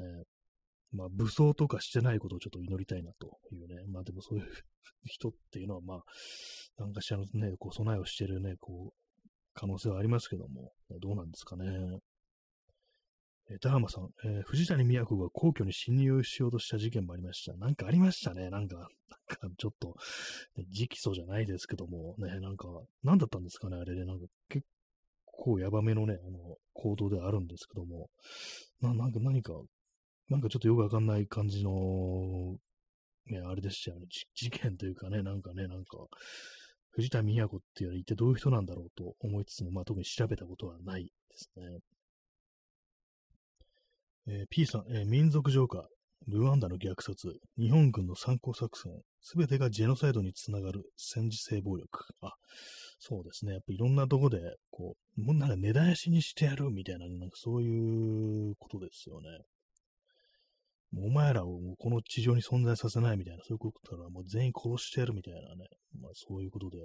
Speaker 1: まあ武装とかしてないことをちょっと祈りたいなというね。まあでもそういう 人っていうのはまあ、なんかしらのね、こう備えをしてるね、こう、可能性はありますけども、どうなんですかね。えー、ダーマさん、えー、藤谷美也子が皇居に侵入しようとした事件もありました。なんかありましたね。なんか、なんかちょっと、ね、直訴じゃないですけども、ね、なんか、なんだったんですかね、あれで、なんか結構ヤバめのね、あの、行動であるんですけども、な、なんか何か、なんかちょっとよくわかんない感じの、ね、あれでしたよね。事件というかね、なんかね、なんか、藤田美也子っていうのは一体どういう人なんだろうと思いつつも、まあ特に調べたことはないですね。えー、P さん、えー、民族浄化、ルワンダの虐殺、日本軍の参考作戦、すべてがジェノサイドにつながる戦時性暴力。あ、そうですね。やっぱいろんなとこで、こう、もうなんか根絶やしにしてやるみたいな、なんかそういうことですよね。お前らをもうこの地上に存在させないみたいな、そういうことからもう全員殺してやるみたいなね。まあそういうことで、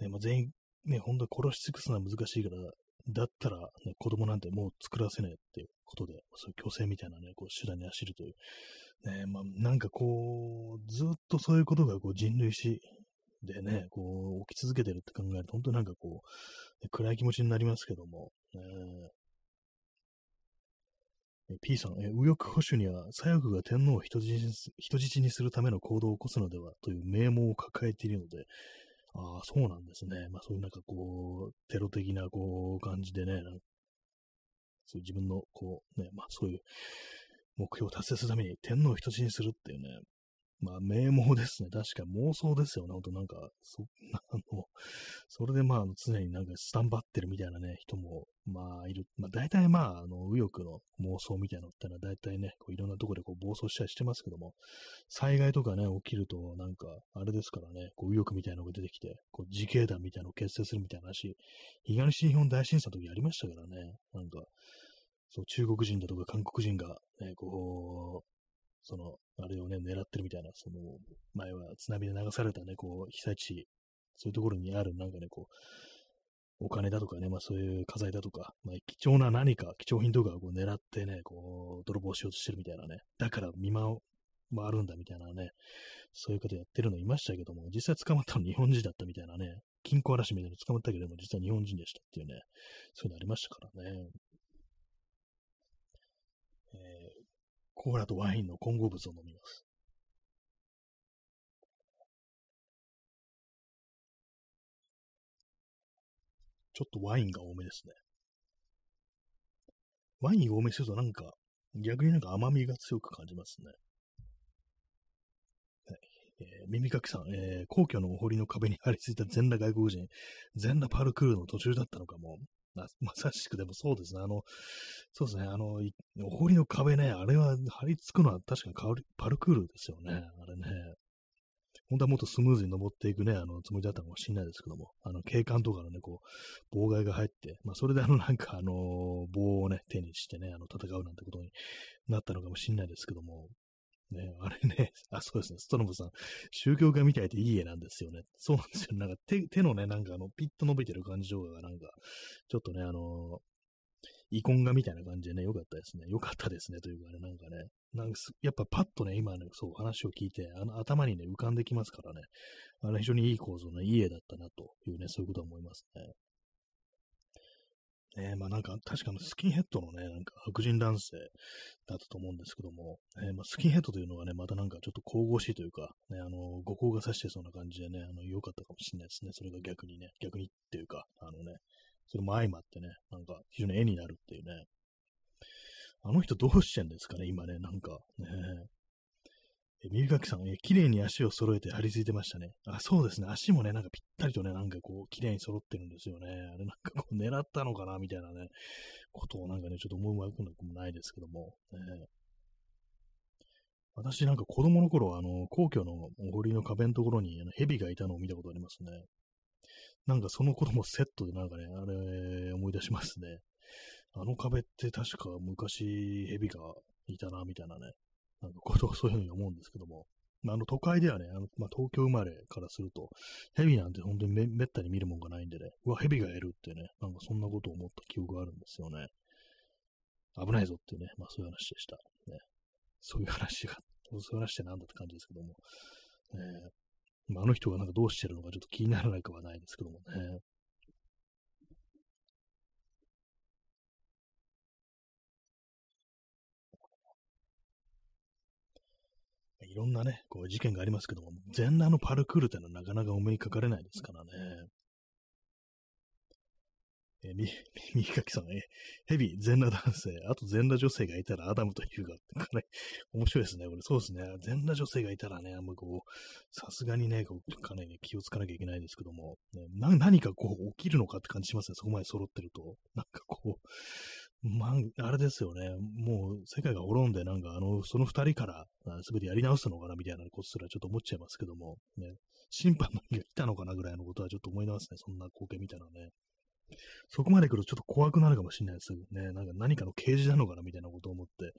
Speaker 1: ね、まあ全員ね、本当に殺し尽くすのは難しいから、だったら、ね、子供なんてもう作らせねえっていうことで、そういう虚勢みたいなね、こう手段に走るという。ね、まあ、なんかこう、ずっとそういうことがこう人類史でね、こう、起き続けてるって考えると、本当なんかこう、暗い気持ちになりますけども、ね、P さん、え右翼保守には左翼が天皇を人質にするための行動を起こすのではという名目を抱えているので、ああ、そうなんですね。まあそういうなんかこう、テロ的なこう感じでね、そういう自分のこうね、まあそういう目標を達成するために天皇を人質にするっていうね、まあ、名目ですね。確か妄想ですよね。ほんとなんか、そ、あの、それでまあ、常になんかスタンバってるみたいなね、人も、まあ、いる。まあ、大体まあ、あの、右翼の妄想みたいなのってのは大体ね、こういろんなところでこう暴走したりしてますけども、災害とかね、起きると、なんか、あれですからね、こう右翼みたいなのが出てきて、こう自警団みたいなのを結成するみたいな話、東日本大震災の時ありましたからね、なんか、そう、中国人だとか韓国人が、ね、こう、その、あれをね、狙ってるみたいな、その、前は津波で流されたね、こう、被災地、そういうところにある、なんかね、こう、お金だとかね、まあそういう家財だとか、まあ貴重な何か、貴重品とかをこう狙ってね、こう、泥棒しようとしてるみたいなね、だから見回るんだみたいなね、そういうことやってるのいましたけども、実際捕まったの日本人だったみたいなね、金庫嵐みたいなの捕まったけども、実は日本人でしたっていうね、そういうのありましたからね。コーラとワインの混合物を飲みます。ちょっとワインが多めですね。ワイン多めするとなんか、逆になんか甘みが強く感じますね。はいえー、耳かきさん、えー、皇居のお堀の壁に張り付いた全裸外国人、全裸パルクールの途中だったのかも。まさしくでもそうですね。あの、そうですね。あの、お堀の壁ね、あれは張り付くのは確かにパルクールですよね。あれね。本当はもっとスムーズに登っていくね、あの、つもりだったのかもしれないですけども、あの、警官とかのね、こう、妨害が入って、まあ、それであの、なんか、あの、棒をね、手にしてね、あの、戦うなんてことになったのかもしれないですけども、ね、あれね、あ、そうですね、ストロムさん、宗教家みたいでいい絵なんですよね。そうなんですよ。なんか手、手のね、なんかあの、ピッと伸びてる感じとかが、なんか、ちょっとね、あのイコン画みたいな感じでね、良かったですね。良かったですね、というかね、なんかね、なんかやっぱパッとね、今ね、そう話を聞いて、あの頭にね、浮かんできますからね、あの非常にいい構造のいい絵だったなというね、そういうことは思いますね。え、まあなんか、確かにスキンヘッドのね、なんか白人男性だったと思うんですけども、えー、まあ、スキンヘッドというのがね、またなんかちょっと神々しいというか、ね、あの、五光が差してそうな感じでね、あの、良かったかもしれないですね。それが逆にね、逆にっていうか、あのね、それも相まってね、なんか非常に絵になるっていうね。あの人どうしてんですかね、今ね、なんかね。え、耳かきさん、え、綺麗に足を揃えて張り付いてましたね。あ、そうですね。足もね、なんかぴったりとね、なんかこう、綺麗に揃ってるんですよね。あれなんかこう、狙ったのかな、みたいなね、ことをなんかね、ちょっと思うわけもないですけども。ね、私なんか子供の頃、あの、皇居のお堀の壁のところにあの蛇がいたのを見たことありますね。なんかそのこともセットでなんかね、あれ思い出しますね。あの壁って確か昔蛇がいたな、みたいなね、なんかことをそういうふうに思うんですけども。まあ、あの都会ではね、あのまあ、東京生まれからすると、蛇なんて本当にめめったに見るもんがないんでね、うわ、蛇がいるってね、なんかそんなことを思った記憶があるんですよね。危ないぞっていうね、まあそういう話でした。ね、そういう話が、そういう話ってなんだって感じですけども。えーまあ、あの人がなんかどうしてるのかちょっと気にならないかはないですけどもね。いろんなね、こう事件がありますけども、全裸のパルクールってのはなかなかお目にかかれないですからね。え み、みかきさん、え、ヘビ、全裸男性、あと全裸女性がいたらアダムというか、かなり面白いですね。これ、そうですね。全裸女性がいたらね、あんまこう、さすがにね、こう、かなり、ね、気をつかなきゃいけないですけども、ね、な何かこう、起きるのかって感じしますね。そこまで揃ってると。なんかこう、まあ、あれですよね。もう、世界が滅んで、なんか、あの、その二人から、すべてやり直すのかな、みたいなことすらちょっと思っちゃいますけども、ね、審判の日が来たのかな、ぐらいのことはちょっと思いますね。そんな光景見たらね。そこまで来るとちょっと怖くなるかもしれないですね。なんか何かの啓示なのかなみたいなことを思って、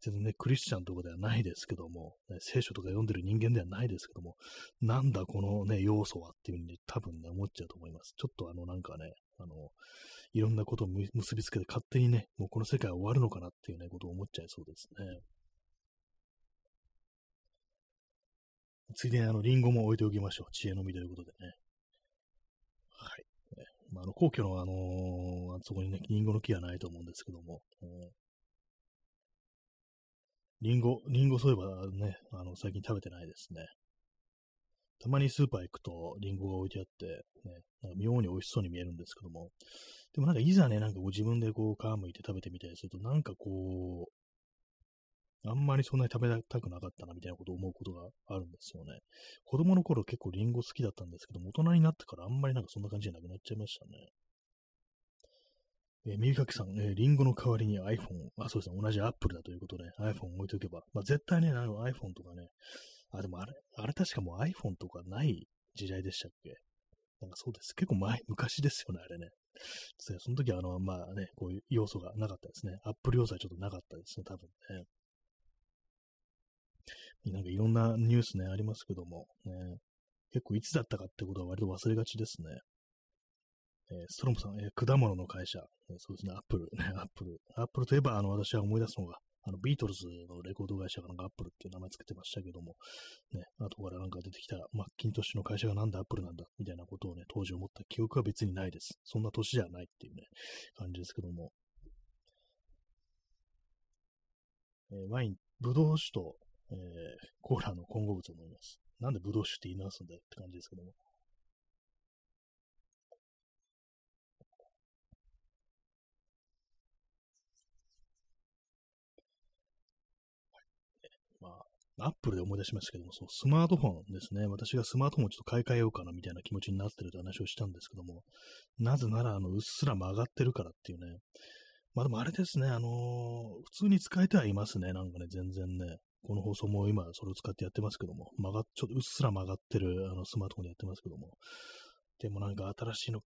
Speaker 1: 全然ね、クリスチャンとかではないですけども、ね、聖書とか読んでる人間ではないですけども、なんだこのね、要素はっていうふうに多分ね、思っちゃうと思います。ちょっとあの、なんかね、あの、いろんなことを結びつけて勝手にね、もうこの世界は終わるのかなっていうね、ことを思っちゃいそうですね。ついでにあの、リンゴも置いておきましょう。知恵の実ということでね。はいまあ、あの皇居のあのー、そこにね、リンゴの木はないと思うんですけども、えー、リンゴ、リンゴそういえばね、あの、最近食べてないですね。たまにスーパー行くとリンゴが置いてあって、ね、なんか妙に美味しそうに見えるんですけども、でもなんかいざね、なんかご自分でこう皮むいて食べてみたりすると、なんかこう、あんまりそんなに食べたくなかったなみたいなことを思うことがあるんですよね。子供の頃結構リンゴ好きだったんですけども、大人になってからあんまりなんかそんな感じじゃなくなっちゃいましたね。えー、右かきさん、えー、リンゴの代わりに iPhone、あ、そうですね、同じ Apple だということで iPhone 置いておけば、まあ、絶対ね、あの iPhone とかね、あ、でもあれ、あれ確かもう iPhone とかない時代でしたっけ？なんかそうです。結構前、昔ですよね、あれね。その時は、あの、まあね、こういう要素がなかったですね。Apple 要素はちょっとなかったですね、多分ね。なんかいろんなニュースね、ありますけども、ね、結構いつだったかってことは割と忘れがちですね。えー、ストロムさん、えー、果物の会社、えー、そうですね、アップル、ね、アップル。アップルといえば、あの、私は思い出すのが、あの、ビートルズのレコード会社がなんかアップルっていう名前つけてましたけども、ね、後からなんか出てきたマッキントッシュの会社がなんでアップルなんだ、みたいなことをね、当時思った記憶は別にないです。そんな年じゃないっていうね、感じですけども。えー、ワインブドウ酒と、えー、コーラの混合物を飲みます。なんでブドウ酒って言い直すんだよって感じですけども。アップルで思い出しましたけども、そのスマートフォンですね。私がスマートフォンをちょっと買い替えようかなみたいな気持ちになってると話をしたんですけども、なぜなら、あの、うっすら曲がってるからっていうね。まあでもあれですね、あのー、普通に使えてはいますね。なんかね、全然ね。この放送も今それを使ってやってますけども、曲がっ、ちょっとうっすら曲がってるあのスマートフォンでやってますけども、でもなんか新しいの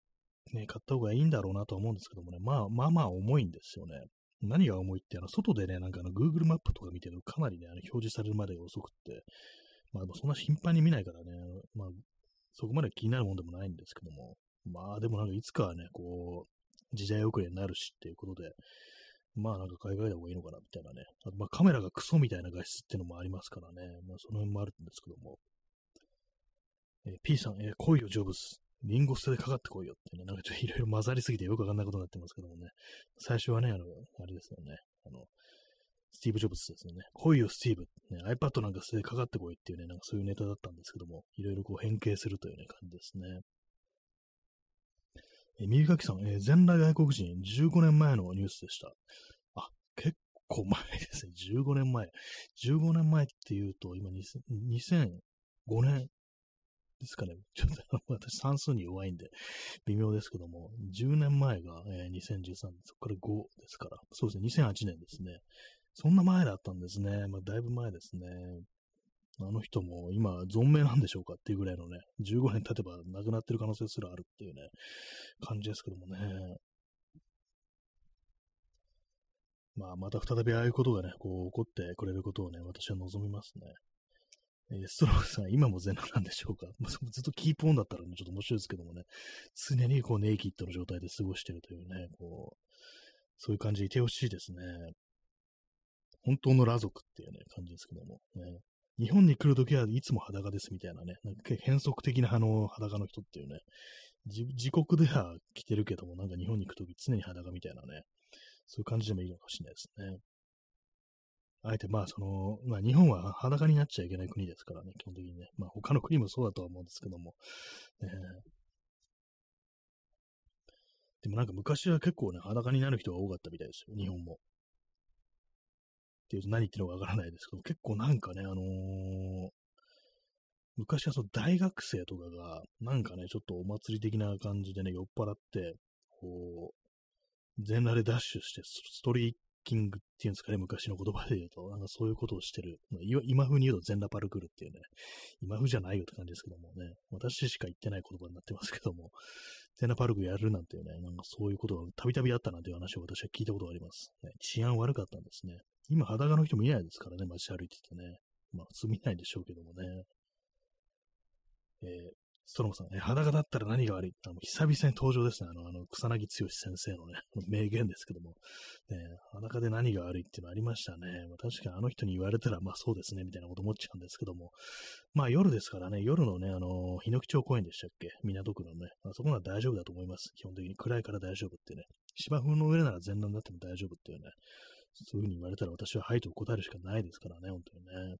Speaker 1: ね、買った方がいいんだろうなとは思うんですけどもね、まあまあまあ重いんですよね。何が重いって、あの、外でね、なんかあの、Google マップとか見てるとかなりね、あの表示されるまでが遅くって、まあ、そんな頻繁に見ないからね、まあ、そこまで気になるもんでもないんですけども、まあ、でもなんかいつかはね、こう、時代遅れになるしっていうことで、まあなんか海外た方がいいのかなみたいなね。あとまあカメラがクソみたいな画質っていうのもありますからね。まあその辺もあるんですけども。えー、P さん、えー、恋を成仏。リンゴ捨てでかかってこいよってね、なんかちょっといろいろ混ざりすぎてよくわかんないことになってますけどもね。最初はね、あの、あれですよね。あの、スティーブ・ジョブズですよね。来いよ、スティーブ。ね、iPad なんか捨てでかかってこいっていうね、なんかそういうネタだったんですけども、いろいろこう変形するというね、感じですね。え、耳かきさん、えー、全裸外国人、15年前のニュースでした。あ、結構前ですね。15年前。15年前っていうと、今2005年ですかね。ちょっと 私算数に弱いんで、微妙ですけども、10年前が、えー、2013年、そこから5ですから、そうですね、2008年ですね。そんな前だったんですね。まあ、だいぶ前ですね。あの人も今、存命なんでしょうかっていうぐらいのね、15年経てば亡くなってる可能性すらあるっていうね、感じですけどもね。まあ、また再びああいうことがね、こう起こってくれることをね、私は望みますね。えー、ストロークさん、今も全裸なんでしょうか？ずっとキープオンだったらね、ちょっと面白いですけどもね、常にこうネイキッドの状態で過ごしてるというね、こう、そういう感じでいてほしいですね。本当の裸族っていうね、感じですけども、ね。日本に来るときはいつも裸ですみたいなね、なんか変則的なあの裸の人っていうね、自国では着てるけども、なんか日本に行くとき常に裸みたいなね、そういう感じでもいいのかもしれないですね。あえてまあその、まあ日本は裸になっちゃいけない国ですからね、基本的にね。まあ他の国もそうだとは思うんですけども。え、でもなんか昔は結構ね、裸になる人が多かったみたいですよ、日本も。っていうと何言ってるのかわからないですけど、結構なんかね、あのー、昔はその大学生とかが、なんかね、ちょっとお祭り的な感じでね、酔っ払って、こう、全裸でダッシュして、ストリーキングっていうんですかね、昔の言葉で言うと、なんかそういうことをしてる。今風に言うと全裸パルクルっていうね、今風じゃないよって感じですけどもね、私しか言ってない言葉になってますけども、全裸パルクやるなんていうね、なんかそういうことがたびたびあったなんていう話を私は聞いたことがあります。ね、治安悪かったんですね。今裸の人見ないですからね、街歩いててね。まあ普通見ないでしょうけどもね。えー、ストロムさん、え裸だったら何が悪い？あの久々に登場ですね。あの、あの草薙剛先生のね、名言ですけども、ね、裸で何が悪いっていうのありましたね。まあ、確かにあの人に言われたら、まあそうですね、みたいなこと思っちゃうんですけども、まあ夜ですからね、夜のね、あの、日野木町公園でしたっけ？港区のね、あ、そこなら大丈夫だと思います。基本的に暗いから大丈夫ってね。芝生の上なら全裸になっても大丈夫っていうね、そういう風に言われたら私ははいと答えるしかないですからね、本当にね。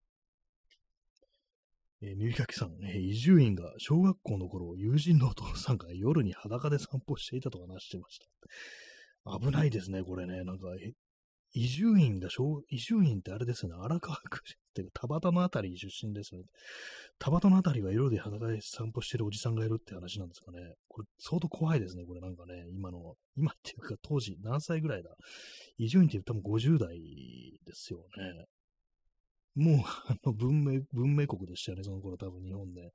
Speaker 1: えー、耳かきさん、えー、伊集院が小学校の頃、友人のお父さんが夜に裸で散歩していたと話してました。危ないですね、これね。なんか、伊集院が小、伊集院ってあれですよね、荒川区っていうか、田端のあたり出身ですよね。田端のあたりは夜で裸で散歩してるおじさんがいるって話なんですかね。これ、相当怖いですね、これなんかね、今の、今っていうか当時何歳ぐらいだ？伊集院って言多分50代ですよね。もう、あの、文明、文明国でしたよね、その頃多分日本で。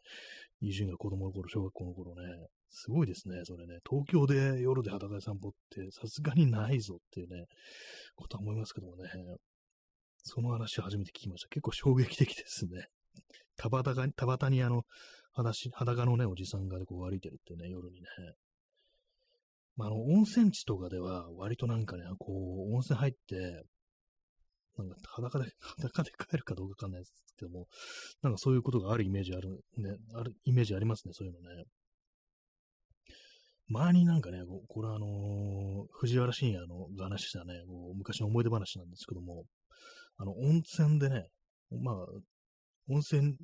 Speaker 1: 移住が子供の頃、小学校の頃ね。すごいですね、それね。東京で夜で裸で散歩ってさすがにないぞっていうね、ことは思いますけどもね。その話初めて聞きました。結構衝撃的ですね。田端が、田端にあの、裸のね、おじさんがこう歩いてるってね、夜にね。まあ、あの、温泉地とかでは割となんかね、こう、温泉入って、なんか裸で、裸で帰るかどうかわかんないですけども、なんかそういうことがあるイメージある、ね、あるイメージありますね、そういうのね。前になんかね、これあのー、藤原信也の話したね、う昔の思い出話なんですけども、あの、温泉でね、まあ、温泉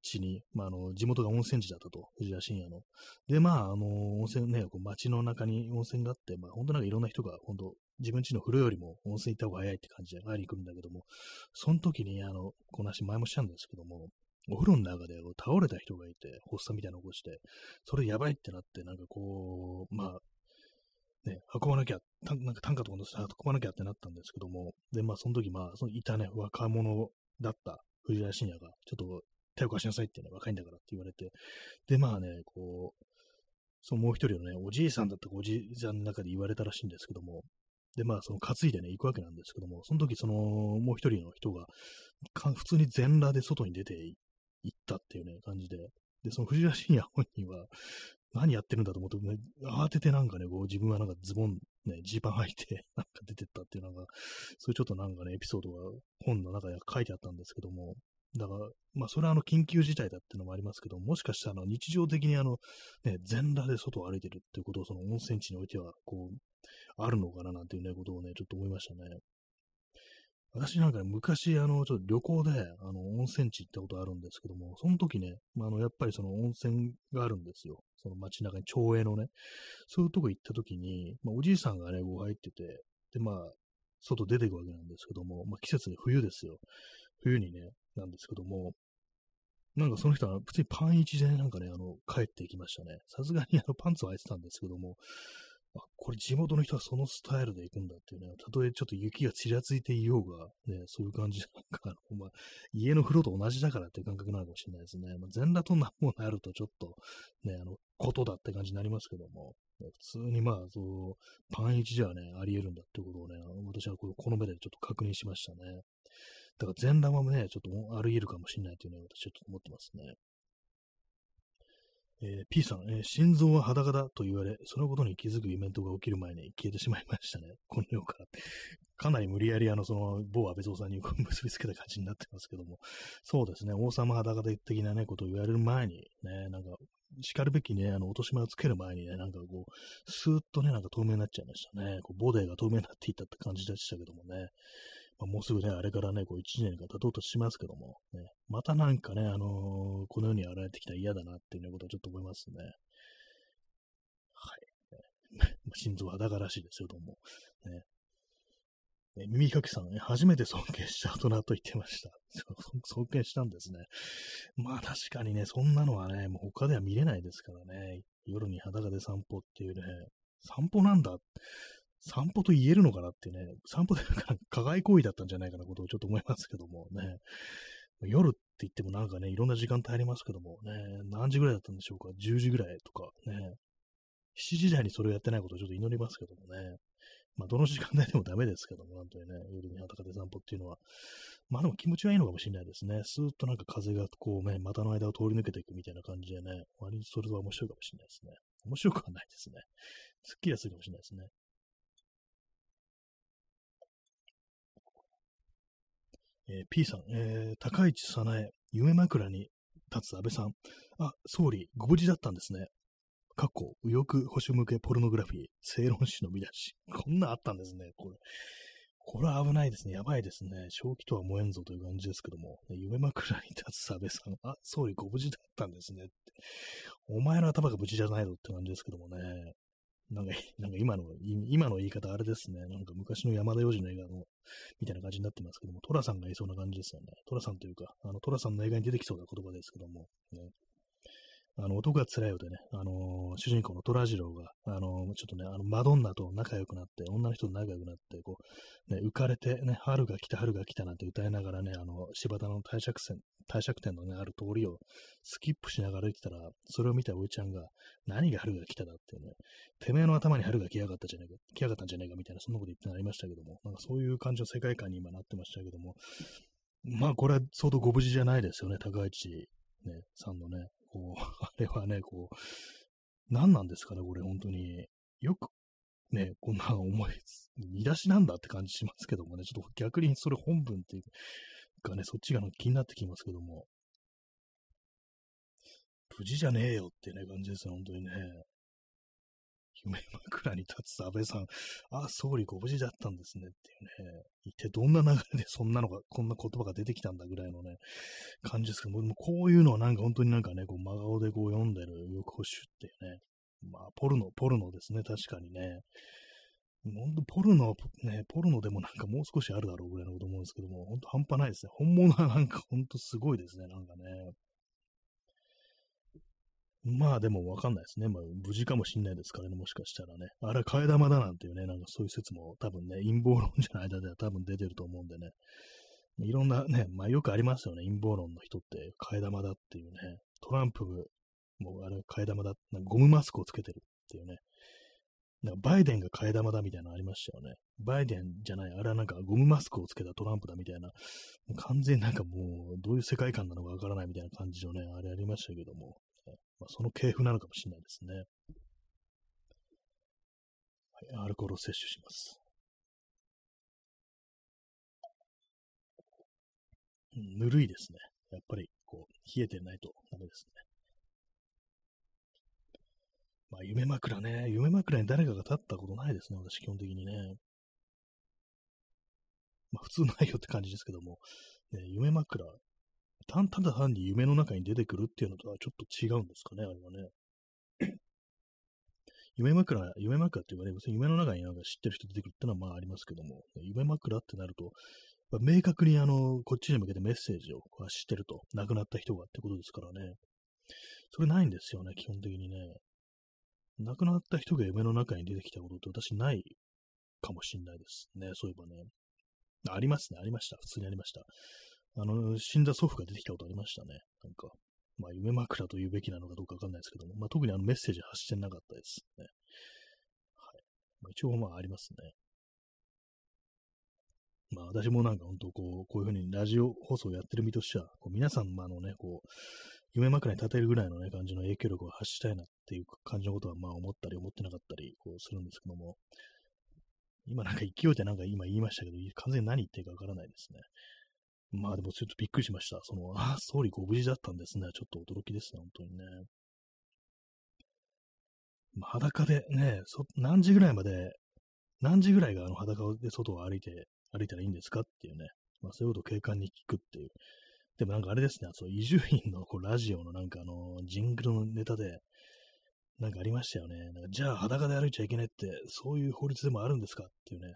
Speaker 1: 地に、まあ、あの、地元が温泉地だったと、藤田信也の。で、まあ、あの、温泉ね、こう街の中に温泉があって、まあ、本当なんかいろんな人が、本当自分家の風呂よりも温泉行った方が早いって感じで会いに来るんだけども、その時に、あの、この話前もしたんですけども、お風呂の中で倒れた人がいて、発作みたいなの起こして、それやばいってなって、なんかこう、まあ、ね、運ばなきゃ、なんか単価とか乗せて運ばなきゃってなったんですけども、で、まあ、その時、まあ、そのいたね、若者だった藤原信也が、ちょっと手を貸しなさいってね、若いんだからって言われて、で、まあね、こう、そのもう一人のね、おじいさんだったおじいさんの中で言われたらしいんですけども、で、まあ、その担いでね、行くわけなんですけども、その時、その、もう一人の人が、普通に全裸で外に出て行ったっていうね、感じで、で、その藤原信也本人は、何やってるんだと思って、ね、慌ててなんかね、こう自分はなんかズボン、ね、ジーパン履いて、なんか出てったっていうなんか、そういうちょっとなんかね、エピソードが本の中で書いてあったんですけども、だから、まあ、それはあの、緊急事態だっていうのもありますけど、もしかしたら、あの、日常的にあの、ね、全裸で外を歩いてるっていうことを、その温泉地においては、こう、あるのかななんていうね、ことをね、ちょっと思いましたね。私なんかね、昔、あの、ちょっと旅行で、あの、温泉地行ったことあるんですけども、その時ね、まあ、あの、やっぱりその温泉があるんですよ。その街中に、町営のね。そういうとこ行った時に、まあ、おじいさんがね、こう入ってて、で、まあ、外出ていくわけなんですけども、まあ、季節で冬ですよ。冬にね、なんですけども、なんかその人は普通にパン一でなんかね、あの、帰っていきましたね。さすがにあのパンツは履いてたんですけども、あ、これ地元の人はそのスタイルで行くんだっていうね、たとえちょっと雪がちらついていようが、ね、そういう感じなんか、まあ、家の風呂と同じだからっていう感覚なのかもしれないですね。まあ、全裸となものあるとちょっと、ね、あの、ことだって感じになりますけども、ね、普通にまあ、そう、パン一じゃね、あり得るんだってことをね、私はこの目でちょっと確認しましたね。だから全裸もね、ちょっとあり得るかもしれないというのは私はちょっと思ってますね。えー、P さん、えー、心臓は裸だと言われ、そのことに気づくイベントが起きる前に消えてしまいましたね。この世から。かなり無理やり、あの、その、某安倍蔵さんに結びつけた感じになってますけども、そうですね、王様裸で的なね、ことを言われる前に、ね、なんか、叱るべきね、あの、落とし前をつける前にね、なんかこう、スーッとね、なんか透明になっちゃいましたね。こうボデーが透明になっていったって感じでしたけどもね。まあ、もうすぐね、あれからね、こう1年が経とうとしますけども、ね、またなんかね、あのー、この世に現れてきたら嫌だなっていうね、ことをちょっと思いますね。はい。心臓裸らしいですよ、どうも。ね。ね耳かきさんね、初めて尊敬した大人と言ってました。尊敬したんですね。まあ確かにね、そんなのはね、もう他では見れないですからね。夜に裸で散歩っていうね、散歩なんだ。散歩と言えるのかなってね、散歩で加害行為だったんじゃないかなことをちょっと思いますけどもね。夜って言ってもなんかね、いろんな時間帯ありますけどもね、何時ぐらいだったんでしょうか ?10 時ぐらいとかね。7時台にそれをやってないことをちょっと祈りますけどもね。まあ、どの時間帯でもダメですけども、なんとね、夜に裸で散歩っていうのは。まあでも気持ちはいいのかもしれないですね。スーッとなんか風がこうね、股の間を通り抜けていくみたいな感じでね、割にそれは面白いかもしれないですね。面白くはないですね。すっきりはするかもしれないですね。えー、P さん、えー、高市早苗、夢枕に立つ安倍さん。あ、総理、ご無事だったんですね。過去、右翼保守向けポルノグラフィー、正論史の見出し。こんなあったんですね、これ。これは危ないですね。やばいですね。正気とは燃えんぞという感じですけども。夢枕に立つ安倍さん。あ、総理ご無事だったんですねって。お前の頭が無事じゃないぞって感じですけどもね。なんか、なんか今の、今の言い方あれですね。なんか昔の山田洋次の映画の、みたいな感じになってますけども、トラさんがいそうな感じですよね。トラさんというか、あの、トラさんの映画に出てきそうな言葉ですけども、ね、あの、男が辛いようでね、あのー、主人公の虎次郎が、あのー、ちょっとね、あの、マドンナと仲良くなって、女の人と仲良くなって、こう、ね、浮かれて、ね、春が来た、春が来たなんて歌いながらね、あの、柴田の帝釈線、帝釈天のね、ある通りをスキップしながら行ってたら、それを見たおいちゃんが、何が春が来ただってね、てめえの頭に春が来やがったじゃねえか、来やがったんじゃねえかみたいな、そんなこと言ってなりましたけども、なんかそういう感じの世界観に今なってましたけども、まあこれは相当ご無事じゃないですよね、高市、ね、さんのね、こう、あれはね、こう、何なんですかね、これ、本当に。よく、ね、こんな思い、見出しなんだって感じしますけどもね、ちょっと逆にそれ本文っていうかね、そっちが気になってきますけども。無事じゃねえよってね、感じですよ、本当にね。夢枕に立つ安倍さん、あ、総理ご無事だったんですねっていうね、一体どんな流れでそんなのが、こんな言葉が出てきたんだぐらいのね、感じですけども、こういうのはなんか本当になんかね、こう真顔でこう読んでる欲保守っていうね、まあ、ポルノ、ポルノですね、確かにね。本当ポルノ、ね、ポルノでもなんかもう少しあるだろうぐらいのこと思うんですけども、本当半端ないですね。本物はなんか本当すごいですね、なんかね。まあでもわかんないですね。まあ無事かもしんないですからね、もしかしたらね。あれは替え玉だなんていうね、なんかそういう説も多分ね、陰謀論者の間では多分出てると思うんでね。いろんなね、まあよくありますよね、陰謀論の人って替え玉だっていうね。トランプもあれ替え玉だ、なんかゴムマスクをつけてるっていうね。なんかバイデンが替え玉だみたいなのありましたよね。バイデンじゃない、あれはなんかゴムマスクをつけたトランプだみたいな、完全になんかもうどういう世界観なのかわからないみたいな感じのね、あれありましたけども、まあ、その系譜なのかもしれないですね。はい、アルコールを摂取します。うん、ぬるいですね。やっぱり、こう、冷えてないとダメですね。まあ、夢枕ね。夢枕に誰かが立ったことないですね。私、基本的にね。まあ、普通ないよって感じですけども、ね、夢枕、たただ単に夢の中に出てくるっていうのとはちょっと違うんですかね、あれはね。夢枕、夢枕っていうかね、別に夢の中になんか知ってる人出てくるってのはまあありますけども、夢枕ってなると、明確にあの、こっちに向けてメッセージを知ってると、亡くなった人がってことですからね。それないんですよね、基本的にね。亡くなった人が夢の中に出てきたことって私ないかもしんないですね、そういえばね。ありますね、ありました。普通にありました。あの、死んだ祖父が出てきたことありましたね。なんか、まあ、夢枕と言うべきなのかどうかわかんないですけども、まあ、特にあのメッセージ発してなかったですね。はい。まあ、一応まあありますね。まあ私もなんか本当こう、こういうふうにラジオ放送をやってる身としては、こう皆さんまあのね、こう、夢枕に立てるぐらいのね、感じの影響力を発したいなっていう感じのことはまあ思ったり思ってなかったり、こうするんですけども、今なんか勢いでなんか今言いましたけど、完全に何言ってるかわからないですね。まあでもちょっとびっくりしました。その、あ、総理ご無事だったんですね。ちょっと驚きですね、本当にね。ま、裸でね、そ、何時ぐらいまで、何時ぐらいがあの裸で外を歩いて、歩いたらいいんですかっていうね。まあそういうことを警官に聞くっていう。でもなんかあれですね、そう、伊集院のこうラジオのなんかあの、ジングルのネタで、なんかありましたよね。なんかじゃあ裸で歩いちゃいけないって、そういう法律でもあるんですかっていうね。